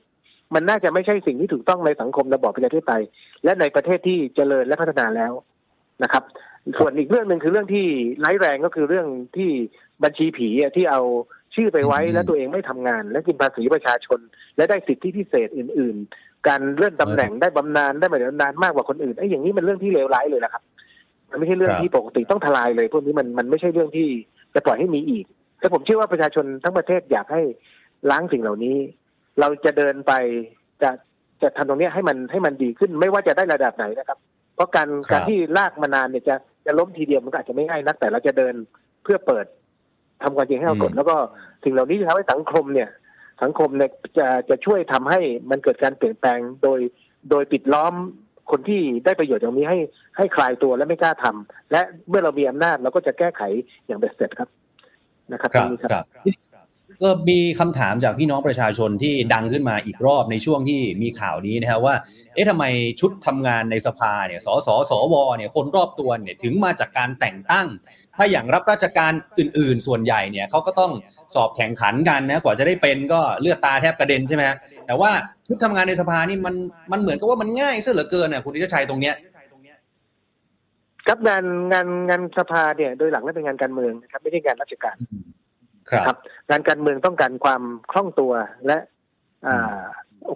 มันน่าจะไม่ใช่สิ่งที่ถูกต้องในสังคมระบอบประชาธิปไตยและในประเทศที่เจริญและพัฒนาแล้วนะครับ ส่วนอีกเรื่องหนึ่งคือเรื่องที่ร้ายแรงก็คือเรื่องที่บัญชีผีอะที่เอาชื่อไปไว้อืมแล้วตัวเองไม่ทำงาน และกินภาษีประชาชน และได้สิทธิพิเศษอื่น ๆ การเลื่อนตำแหน่งได้บำนาญได้บำนาญมากกว่าคนอื่นไอ้อย่างนี้มันเรื่องที่เลวร้ายเลยนะครับ มันไม่ใช่เรื่องครับที่ปกติต้องทลายเลย พวกนี้มันมันไม่ใช่เรื่องที่จะปล่อยให้มีอีก แต่ผมเชื่อว่าประชาชนทั้งประเทศอยากให้ล้างสิ่งเหล่านี้ เราจะเดินไปจะจะทำตรงเนี้ยให้มันให้มันดีขึ้น ไม่ว่าจะได้ระดับไหนนะครับ เพราะการครับการที่ลากมานานเนี่ยจะจะล้มทีเดียวมันก็อาจจะไม่ง่ายนัก แต่เราจะเดินเพื่อเปิดทำความจริงให้ปรากฏอืมแล้วก็สิ่งเหล่านี้จะทำให้สังคมเนี่ย สังคมเนี่ยจะจะช่วยทำให้มันเกิดการเปลี่ยนแปลงโดย โดยปิดล้อมคนที่ได้ประโยชน์ตรงนี้ให้ให้คลายตัวและไม่กล้าทำและเมื่อเรามีอำนาจเราก็จะแก้ไขอย่างเบ็ดเสร็จครับ นะครับครับตงนี้ครับก็มีคำถามจากพี่น้องประชาชนที่ดังขึ้นมาอีกรอบในช่วงที่มีข่าวนี้นะครับว่า เอ๊ะทำไมชุดทำงานในสภาเนี่ย สสสวเนี่ยคนรอบตัวเนี่ยถึงมาจากการแต่งตั้ง ถ้าอย่างรับราชการอื่น ๆ ส่วนใหญ่เนี่ยเขาก็ต้องสอบแข่งขันกันนะกว่าจะได้เป็นก็เลือดตาแทบกระเด็นใช่ไหมฮะแต่ว่าชุดทำงานในสภานี่มันมันเหมือนกับว่ามันง่ายซะเหลือเกินอะคุณธิชัยตรงเนี้ย ครับงานงานงานสภาเนี่ยโดยหลักแล้วเป็นงานการเมืองนะครับ ไม่ใช่งานราชการครับครับงานการเมืองต้องการความคล่องตัวและอ่า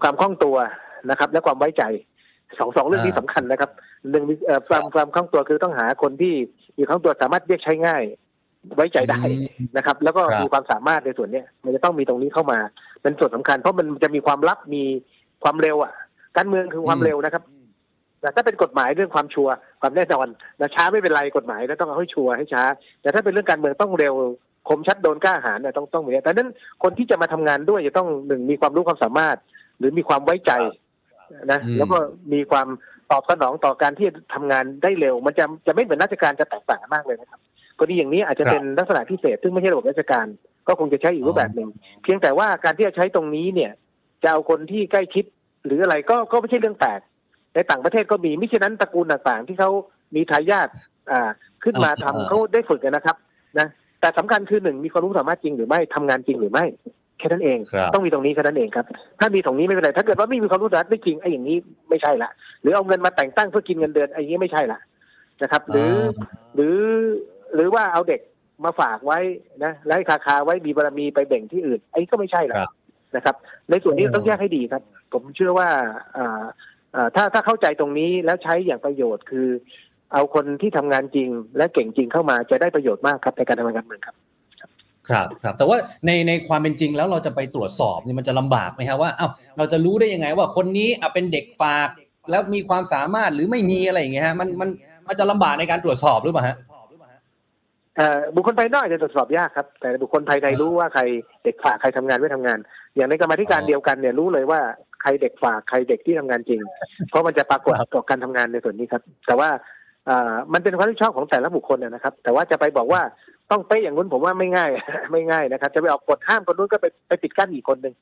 ความคล่องตัวนะครับ และความไว้ใจสองสองเรื่องนี้อ่าสำคัญนะครับหนึ่งเอ่อความความคล่องตัวคือต้องหาคนที่มีคล่องตัวสามารถเรียกใช้ง่าย ไว้ใจได้นะครับ แล้วก็ครับมีความสามารถในส่วนเนี้ยมันจะต้องมีตรงนี้เข้ามาเป็นส่วนสำคัญ เพราะมันจะมีความลับมีความเร็วอะการเมืองคือความเร็วนะครับ แต่ถ้าเป็นกฎหมายเรื่องความชัวร์ความแน่นอนนะช้าไม่เป็นไรกฎหมายแล้วต้องเอาให้ชัวร์ให้ช้า แต่ถ้าเป็นเรื่องการเมืองต้องเร็วคมชัดโดนกล้าหาญเนี่ยต้องต้องมีแต่นั้นคนที่จะมาทำงานด้วยจะต้องหนึ่งมีความรู้ความสามารถ หรือมีความไว้ใจนะอืมแล้วก็มีความตอบสนองต่อการที่จะทำงานได้เร็ว มันจะจะไม่เหมือนราชการจะแตกต่างกันมากเลยนะครับกรณีอย่างนี้อาจจะเป็นลักษณะพิเศษ ซึ่งไม่ใช่ระบบราชการ ก็คงจะใช้อีกรูปแบบหนึ่งเพียงแต่ว่าการที่จะใช้ตรงนี้เนี่ย จะเอาคนที่ใกล้ชิดหรืออะไรก็ก็ไม่ใช่เรื่องแปลก ในต่างประเทศก็มีมิฉะนั้นตระกูลต่างๆ ที่เขามีทายาทอ่าขึ้นมาทำอ่าเขาได้ฝึกกันนะครับนะแต่สำคัญคือหนึ่งมีความรู้สามารถจริงหรือไม่ทำงานจริงหรือไม่แค่นั้นเองครับต้องมีตรงนี้แค่นั้นเองครับ ถ้ามีตรงนี้ไม่เป็นไรถ้าเกิดว่าไม่มีความรู้สามารถไม่จริงไอ้อย่างนี้ไม่ใช่ละหรือเอาเงินมาแต่งตั้งเพื่อกินเงินเดือนไอ้อย่างนี้ไม่ใช่ละนะครับ หรือหรือหรือว่าเอาเด็กมาฝากไว้นะแล้วให้คาคาไว้มีบารมีไปแบ่งที่อื่นไอ้ก็ไม่ใช่ละครับนะครับ ในส่วนนี้เออต้องแยกให้ดีครับ ผมเชื่อว่าอ่าอ่า ถ้าถ้าเข้าใจตรงนี้แล้วใช้อย่างประโยชน์คือ เอาคนที่ทำงานจริง และเก่งจริงเข้ามาจะได้ประโยชน์มากครับในการทำงานการเมืองครับ ครับครับ แต่ว่าในในความเป็นจริงแล้วเราจะไปตรวจสอบนี่มันจะลำบากไหมครับว่าเอ้าเราจะรู้ได้ยังไงว่าคนนี้อะเป็นเด็กฝาก แล้วมีความสามารถหรือไม่มีอะไรอย่างเงี้ยฮะมันมันมันจะลำบากในการตรวจสอบหรือเปล่าฮะเอ่อบุคคลภายนอกอาจจะตรวจสอบยากครับ แต่บุคคลภายในรู้ว่าใครเด็กฝากใครทำงานไม่ทำงาน อย่างในกรรมาธิการอ๋อเดียวกันเนี่ยรู้เลยว่า ใครเด็กฝากใครเด็กที่ทำงานจริง เพราะมันจะปรากฏครับต่อการทำงานในส่วนนี้ครับ แต่ว่าอ่ามันเป็นความรับผิดชอบของแต่ละบุคคลนะนะครับ แต่ว่าจะไปบอกว่าต้องเป๊ะอย่างนู้นผมว่าไม่ง่าย ไม่ง่ายนะครับ จะไปออกกฎห้ามคนนู้นก็ไปไปปิดกั้นอีกคนหนึ่ง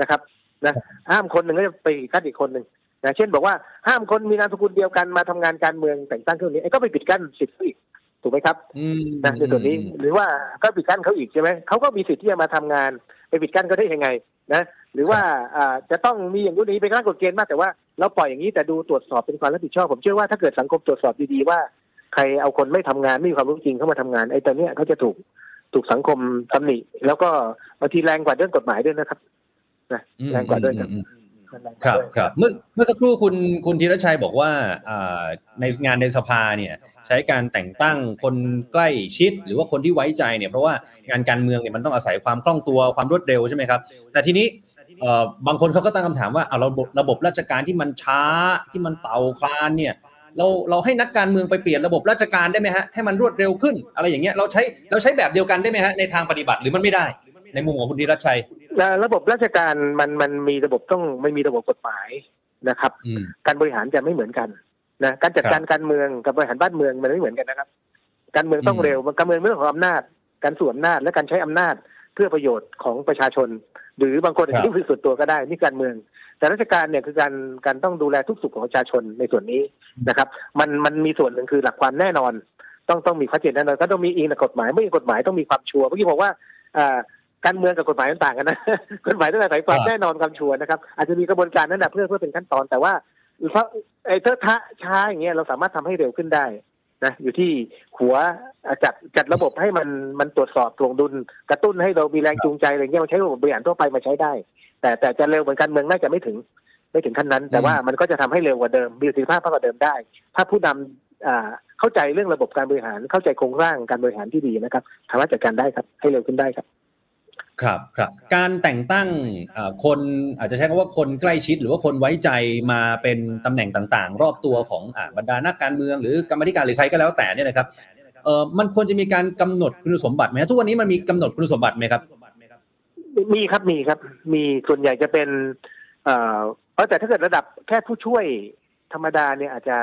นะครับนะห้ามคนหนึ่งก็จะไปปิดกั้นอีกคนหนึ่งนะเช่นบอกว่าห้ามคนมีนามสกุลเดียวกันมาทำงานการเมืองแต่งตั้งเครื่องนี้ไอ้ก็ไปปิดกั้นสิทธิ์เขาอีกถูกไหมครับอืมนะในส่วนนี้หรือว่าก็ปิดกั้นเขาอีกใช่ไหมเขาก็มีสิทธิ์ที่จะมาทำงาน ไปปิดกั้นเขาได้ยังไงนะหรือว่าอ่าจะต้องมีอย่างนู้นนี้เป็นการกฎเกณฑ์มากแต่ว่าเราปล่อยอย่างนี้แต่ดูตรวจสอบเป็นความรับผิดชอบผมเชื่อว่าถ้าเกิดสังคมตรวจสอบดีๆว่าใครเอาคนไม่ทำงานไม่มีความรู้จริงเข้ามาทำงานไอ้ตัวเนี้ยเขาจะถูกถูกสังคมตำหนิแล้วก็บางทีแรงกว่าเรื่องกฎหมายด้วยนะครับนะอืมแรงกว่าด้วยครับอืมอืม ครับครับเมื่อเมื่อสักครู่คุณคุณธีรชัยบอกว่าอ่าในงานในสภาเนี่ยใช้การแต่งตั้งคนใกล้ชิด หรือว่าคนที่ไว้ใจเนี่ยเพราะว่างานการเมืองเนี่ยมันต้องอาศัยความคล่องตัวความรวดเร็วใช่ไหมครับ แต่ทีนี้เอ่อบางคนเขาก็ตั้งคำถามว่าเอาระบบระบบราชการที่มันช้าที่มันเต่าคลานเนี่ยเราเราให้นักการเมืองไปเปลี่ยนระบบราชการได้ไหมฮะให้มันรวดเร็วขึ้น อะไรอย่างเงี้ยเราใช้เราใช้แบบเดียวกันได้ไหมฮะในทางปฏิบัติหรือมันไม่ได้ ในมุมของคุณธีรชัยและระบบราชการมันมันมีระบบต้องไม่มีระบบกฎหมายนะครับอืมการบริหารจะไม่เหมือนกันนะการจัดการการเมืองกับบริหารบ้านเมืองมันไม่เหมือนกันนะครับ การเมืองต้องอืมเร็วการเมืองเป็นเรื่องของอำนาจ การสวมอำนาจและการใช้อำนาจเพื่อประโยชน์ของประชาชน หรือบางคนอาจจะคิดส่วนตัวก็ได้นี่การเมือง แต่ราชการเนี่ยคือการการต้องดูแลทุกสุขของประชาชนในส่วนนี้นะครับ มันมันมีส่วนหนึ่งคือหลักความแน่นอน ต้องต้องมีข้อเจนแน่นอนก็ต้องมีอิงกับกฎหมายไม่มีกฎหมายต้องมีความชัวร์เมื่อกี้บอกว่าอ่า การเมืองกับกฎหมายมันต่างกันนะกฎหมายต้องอาศัยความครับแน่นอนความชัวร์นะครับ อาจจะมีกระบวนการนั้นนะเพื่อเพื่อเป็นขั้นตอนแต่ว่าเพราะไอ้เทอะทะช้าอย่างเงี้ยเราสามารถทำให้เร็วขึ้นได้นะอยู่ที่หัวอะจัดจัดระบบให้มันมันตรวจสอบตรงดุลกระตุ้นให้เรามีแรงจูงใจอะไรเงี้ยมาใช้ระบบบริหารทั่วไปมาใช้ได้ แต่แต่จะเร็วเหมือนการเมืองน่าจะไม่ถึง ไม่ถึงขั้นนั้น แต่ว่ามันก็จะทำให้เร็วกว่าเดิมมีประสิทธิภาพมากกว่าเดิมได้ ถ้าผู้นำอ่าเข้าใจเรื่องระบบการบริหารเข้าใจโครงสร้างการบริหารที่ดีนะครับสามารถจัดการได้ครับให้เร็วขึ้นได้ครับ ครับครับการแต่งตั้งเอ่อคนอาจจะใช้คำว่าคนใกล้ชิด หรือว่าคนไว้ใจมาเป็นตำแหน่งต่างๆ รอบตัวของอ่าบรรดานักการเมือง หรือกรรมาธิการหรือใครก็แล้วแต่เนี่ยนะครับเออมันควรจะมีการกำหนดคุณสมบัติไหมฮะทุกวันนี้มันมีกำหนดคุณสมบัติไหมครับ มีครับมีครับ มีส่วนใหญ่จะเป็นเอ่อเพราะแต่ถ้าเกิดระดับแค่ผู้ช่วยธรรมดาเนี่ยอาจจะ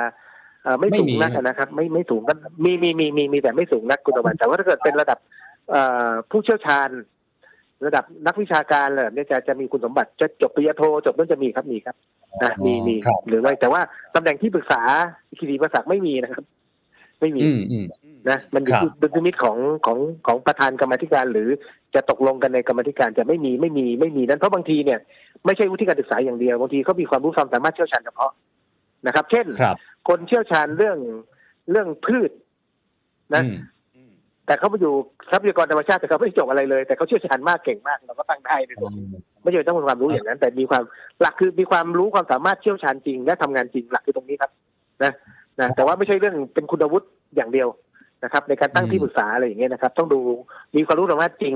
เอ่อไม่ไม่สูงมีนักนะครับ ไม่ไม่สูงก็มีมีมีมีมีแต่ไม่สูงนักคุณตะวันแต่ว่าถ้าเกิดเป็นระดับเอ่อผู้เชี่ยวชาญ ระดับนักวิชาการเลยเนี่ยจะจะมีคุณสมบัติจะจบปริญญาโทจบนั่นจะมีครับมีครับนะมีมีครับหรือไม่แต่ว่าตำแหน่งที่ปรึกษาคีรีประศักดิ์ไม่มีนะครับ ไม่มีอืมอืมนะมันอยู่ครับที่ดุลพินิจของของของประธานกรรมาธิการ หรือจะตกลงกันในกรรมาธิการจะไม่มีไม่มีไม่มีนั้นเพราะบางทีเนี่ยไม่ใช่วุฒิการศึกษาอย่างเดียวบางทีเขามีความรู้ความสามารถเชี่ยวชาญเฉพาะนะครับ เช่นครับคนเชี่ยวชาญเรื่องเรื่องพืชนะอืม แต่เขาไปอยู่ทรัพยากรธรรมชาติแต่เขาไม่ได้จบอะไรเลยแต่เขาเชี่ยวชาญมากเก่งมากเราก็ตั้งได้ในตัวไม่ใช่ต้องมีความรู้อย่างนั้น แต่มีความหลักคือมีความรู้ความสามารถเชี่ยวชาญจริง และทำงานจริงหลักคือตรงนี้ครับ นะนะแต่ว่าไม่ใช่เรื่องเป็นคุณวุฒิอย่างเดียวนะครับ ในการตั้งที่ปรึกษาอะไรอย่างเงี้ยนะครับ ต้องดูมีความรู้ความสามารถจริง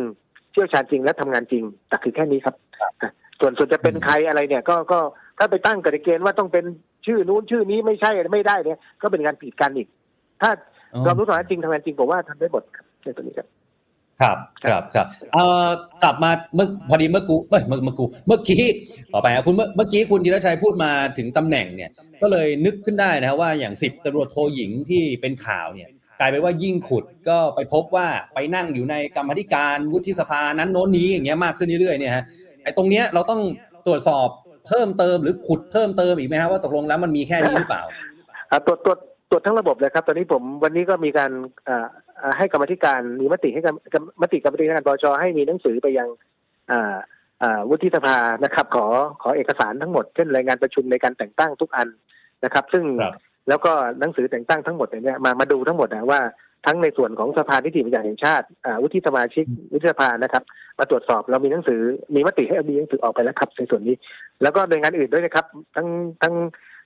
เชี่ยวชาญจริงและทำงานจริงแต่คือแค่นี้ครับอะส่วนส่วนจะเป็นใครอะไรเนี่ย ก็ก็ถ้าไปตั้งกฎเกณฑ์ว่าต้องเป็นชื่อนู้นชื่อนี้ไม่ใช่ไม่ได้เนี่ย ก็เป็นการผิดกันอีกถ้า อ๋อความรู้ความสามารถจริงทำงานจริงผมว่าทำได้หมดครับในตัวนี้ครับครับครับครับเอ่อกลับมาเมื่อพอดีเมื่อกูเอ้ยเมื่อเมื่อกูเมื่อกี้ต่อไปครับคุณเมื่อเมื่อกี้คุณธีรชัยพูดมาถึงตำแหน่งเนี่ย ก็เลยนึกขึ้นได้นะครับว่าอย่างสิบตำรวจโทหญิงที่เป็นข่าวเนี่ย กลายเป็นว่ายิ่งขุดก็ไปพบว่าไปนั่งอยู่ในกรรมาธิการวุฒิสภานั้นโน้นนี้อย่างเงี้ยมากขึ้นเรื่อยๆเนี่ยฮะไอ้ตรงเนี้ยเราต้องตรวจสอบเพิ่มเติมหรือขุดเพิ่มเติมอีกไหมครับว่าตกลงแล้วมันมีแค่นี้หรือเปล่าอ่าตรวจตรวจ ตรวจทั้งระบบเลยครับ ตอนนี้ผมวันนี้ก็มีการอ่าอ่าให้กรรมาธิการมีมติให้กรรมกรรมมติกรรมาธิการปชให้มีหนังสือไปยังอ่าอ่าวุฒิสภานะครับ ขอขอเอกสารทั้งหมดเช่นรายงานประชุมในการแต่งตั้งทุกอันนะครับ ซึ่งครับแล้วก็หนังสือแต่งตั้งทั้งหมดเนี่ยมามาดูทั้งหมดนะว่าทั้งในส่วนของสภานิติบัญญัติแห่งชาติอ่าวุฒิสมาชิกวุฒิสภานะครับ มาตรวจสอบเรามีหนังสือมีมติให้มีหนังสือออกไปแล้วครับในส่วนนี้ แล้วก็หน่วยงานอื่นด้วยนะครับ ทั้งทั้ง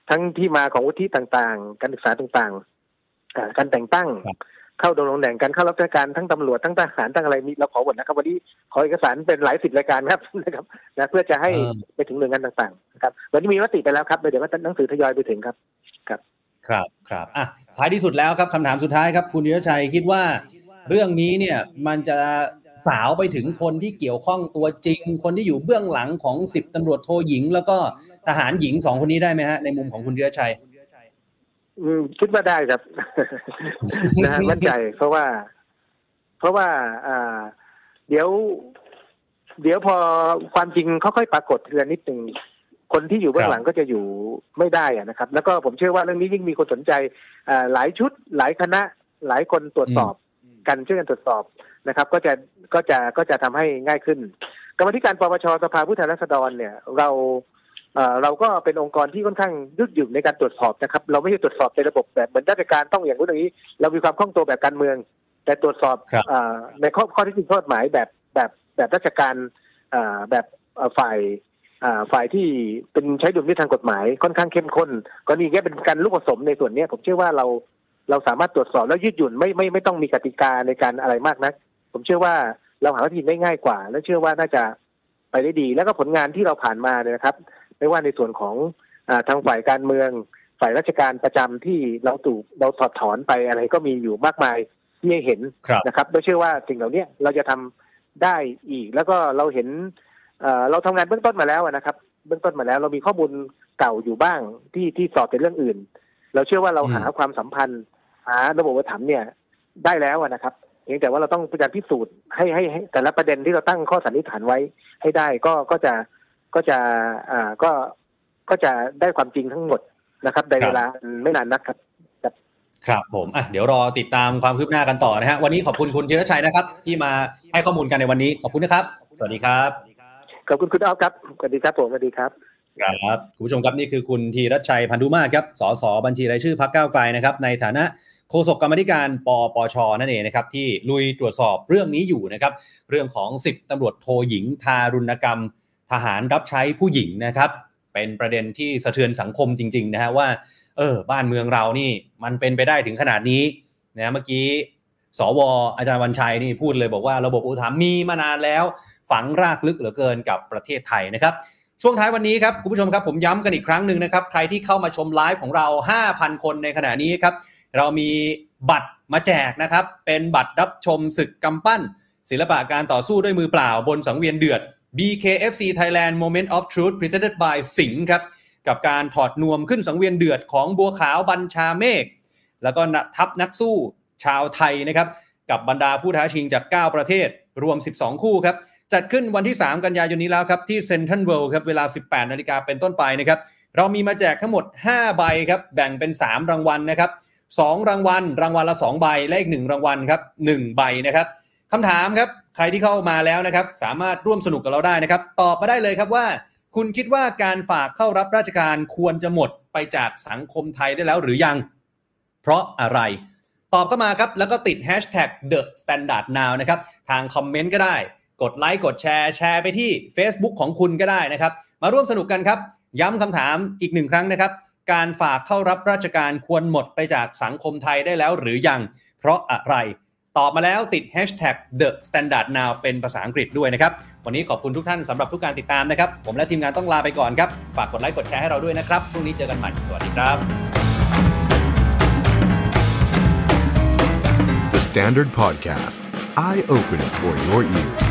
ทั้งที่มาของวุฒิต่างๆ การศึกษาต่างๆอ่าการแต่งตั้งครับเข้าดำรงตำแหน่งการเข้ารับราชการทั้งตำรวจทั้งทหารทั้งอะไรมีเราขอหมดนะครับวันนี้ขอเอกสารเป็นหลายสิบรายการครับนะครับนะเพื่อจะให้เออไปถึงหน่วยงานต่างๆนะครับวันนี้มีมติไปแล้วครับเดี๋ยวก็หนังสือทยอยไปถึงครับครับ ครับอะท้ายที่สุดแล้วครับคำถามสุดท้ายครับ คุณธีรชัยคิดว่าเรื่องนี้เนี่ยมันจะ สาวไปถึงคนที่เกี่ยวข้องตัวจริง คนที่อยู่เบื้องหลังของสิบตำรวจโทหญิง แล้วก็ทหารหญิงสองคนนี้ได้ไหมฮะในมุมของคุณธีรชัยอืมคิดว่าได้ครับนะฮะมั่นใจเพราะว่า เพราะว่าอ่า เดี๋ยว เดี๋ยวพอความจริงค่อยๆปรากฏทีละนิดหนึ่งคนที่อยู่เบื้องหลังก็จะอยู่ไม่ได้อะนะครับ แล้วก็ผมเชื่อว่าเรื่องนี้ยิ่งมีคนสนใจอ่าหลายชุด หลายคณะ หลายคนตรวจสอบกันช่วยกันตรวจสอบ นะครับ ก็จะก็จะก็จะทำให้ง่ายขึ้น กรรมาธิการปปชสภาผู้แทนราษฎรเนี่ย เราเอ่อเราก็เป็นองค์กรที่ค่อนข้างยืดหยุ่นในการตรวจสอบนะครับ เราไม่ใช่ตรวจสอบในระบบแบบเหมือนราชการต้องอย่างนู้นอย่างนี้ เรามีความคล่องตัวแบบการเมือง แต่ตรวจสอบครับเอ่อในข้อข้อที่จริงข้อกฎหมายแบบแบบแบบราชการเอ่อแบบเอ่อฝ่ายอ่าฝ่ายที่เป็นใช้ดุลพินิจทางกฎหมายค่อนข้างเข้มข้นกรณีนี้เป็นการลูกผสมในส่วนเนี้ยผมเชื่อว่าเราเราสามารถตรวจสอบแล้วยืดหยุ่นไม่ไม่ไม่ต้องมีกติกาในการอะไรมากนัก ผมเชื่อว่าเราหาวิธีได้ง่ายกว่า และเชื่อว่าน่าจะไปได้ดี แล้วก็ผลงานที่เราผ่านมาเนี่ยนะครับ ไม่ว่าในส่วนของอาทางฝ่ายการเมือง ฝ่ายราชการประจำที่เราถูกเราถอดถอนไปอะไรก็มีอยู่มากมายที่ให้เห็นครับนะครับเราเชื่อว่าสิ่งเหล่านี้เราจะทำได้อีก แล้วก็เราเห็นเอ่อเราทำงานเบื้องต้นมาแล้วนะครับ เบื้องต้นมาแล้วเรามีข้อมูลเก่าอยู่บ้างที่ที่สอบในเรื่องอื่น เราเชื่อว่าเราอืมหาความสัมพันธ์หาระบบอุปถัมภ์เนี่ยได้แล้วอะนะครับ เพียงแต่ว่าเราต้องพยายามพิสูจน์ให้ให้ให้แต่ละประเด็นที่เราตั้งข้อสันนิษฐานไว้ให้ได้ก็ก็จะก็จะอ่าก็ก็จะได้ความจริงทั้งหมดนะครับ ในครับเวลาไม่นานนักครับ ครับผมอะเดี๋ยวรอติดตามความคืบหน้ากันต่อนะฮะวันนี้ขอบคุณคุณธีรชัยนะครับ ที่มาให้ข้อมูลกันในวันนี้ขอบคุณนะครับ สวัสดีครับขอบคุณคุณอ้อฟครับสวัสดีครับผมสวัสดีครับครับคุณผู้ชมครับนี่คือคุณธีรชัยพันธุมาศครับสสบัญชีรายชื่อพรรคก้าวไกลนะครับ ในฐานะโฆษกกรรมธิการปปชนั่นเองนะครับที่ลุยตรวจสอบเรื่องนี้อยู่นะครับเรื่องของ 10ตำรวจโทหญิง ทารุณกรรม ทหารรับใช้ผู้หญิงนะครับ เป็นประเด็นที่สะเทือนสังคมจริง ๆ นะฮะว่าเออบ้านเมืองเรานี่มันเป็นไปได้ถึงขนาดนี้นะเมื่อกี้สวอาจารย์วันชัยนี่พูดเลยบอกว่าระบบอุปถัมภ์มีมานานแล้ว ฝังรากลึกเหลือเกินกับประเทศไทยนะครับ ช่วงท้ายวันนี้ครับคุณผู้ชมครับผมย้ำกันอีกครั้งหนึ่งนะครับ ใครที่เข้ามาชมไลฟ์ของเรา 5,000 คนในขณะนี้ครับ เรามีบัตรมาแจกนะครับ เป็นบัตรรับชมศึกกำปั้น ศิลปะการต่อสู้ด้วยมือเปล่าบนสังเวียนเดือด BKFC Thailand Moment of Truth Presented by สิงห์ครับ กับการถอดนวมขึ้นสังเวียนเดือดของบัวขาวบัญชาเมฆแล้วก็ทัพนักสู้ชาวไทยนะครับ กับบรรดาผู้ท้าชิงจาก 9 ประเทศรวม 12 คู่ครับ จัดขึ้นวันที่ 3 กันยายนนี้แล้วครับ ที่เซนทรัลเวิลด์ครับ เวลา 18 นาฬิกาเป็นต้นไปนะครับ เรามีมาแจกทั้งหมด 5 ใบครับ แบ่งเป็น 3 รางวัลนะครับ 2 รางวัล รางวัลละ 2 ใบ และอีก 1 รางวัลครับ1ใบนะครับคำถามครับ ใครที่เข้ามาแล้วนะครับ สามารถร่วมสนุกกับเราได้นะครับ ตอบมาได้เลยครับว่า คุณคิดว่าการฝากเข้ารับราชการควรจะหมดไปจากสังคมไทยได้แล้วหรือยัง เพราะอะไร ตอบเข้ามาครับ แล้วก็ติด hashtag the standard now นะครับ ทางคอมเมนต์ก็ได้ กดไลค์ กดแชร์ แชร์ไปที่ Facebook ของคุณก็ได้นะครับ มาร่วมสนุกกันครับ ย้ำคำถามอีกหนึ่งครั้งนะครับ การฝากเข้ารับราชการควรหมดไปจากสังคมไทยได้แล้วหรือยัง เพราะอะไร ตอบมาแล้วติด hashtag the standard now เป็นภาษาอังกฤษด้วยนะครับ วันนี้ขอบคุณทุกท่านสำหรับทุกการติดตามนะครับ ผมและทีมงานต้องลาไปก่อนครับ ฝากกดไลค์กดแชร์ให้เราด้วยนะครับ พรุ่งนี้เจอกันใหม่ สวัสดีครับ The Standard Podcast, eye Open for your ears.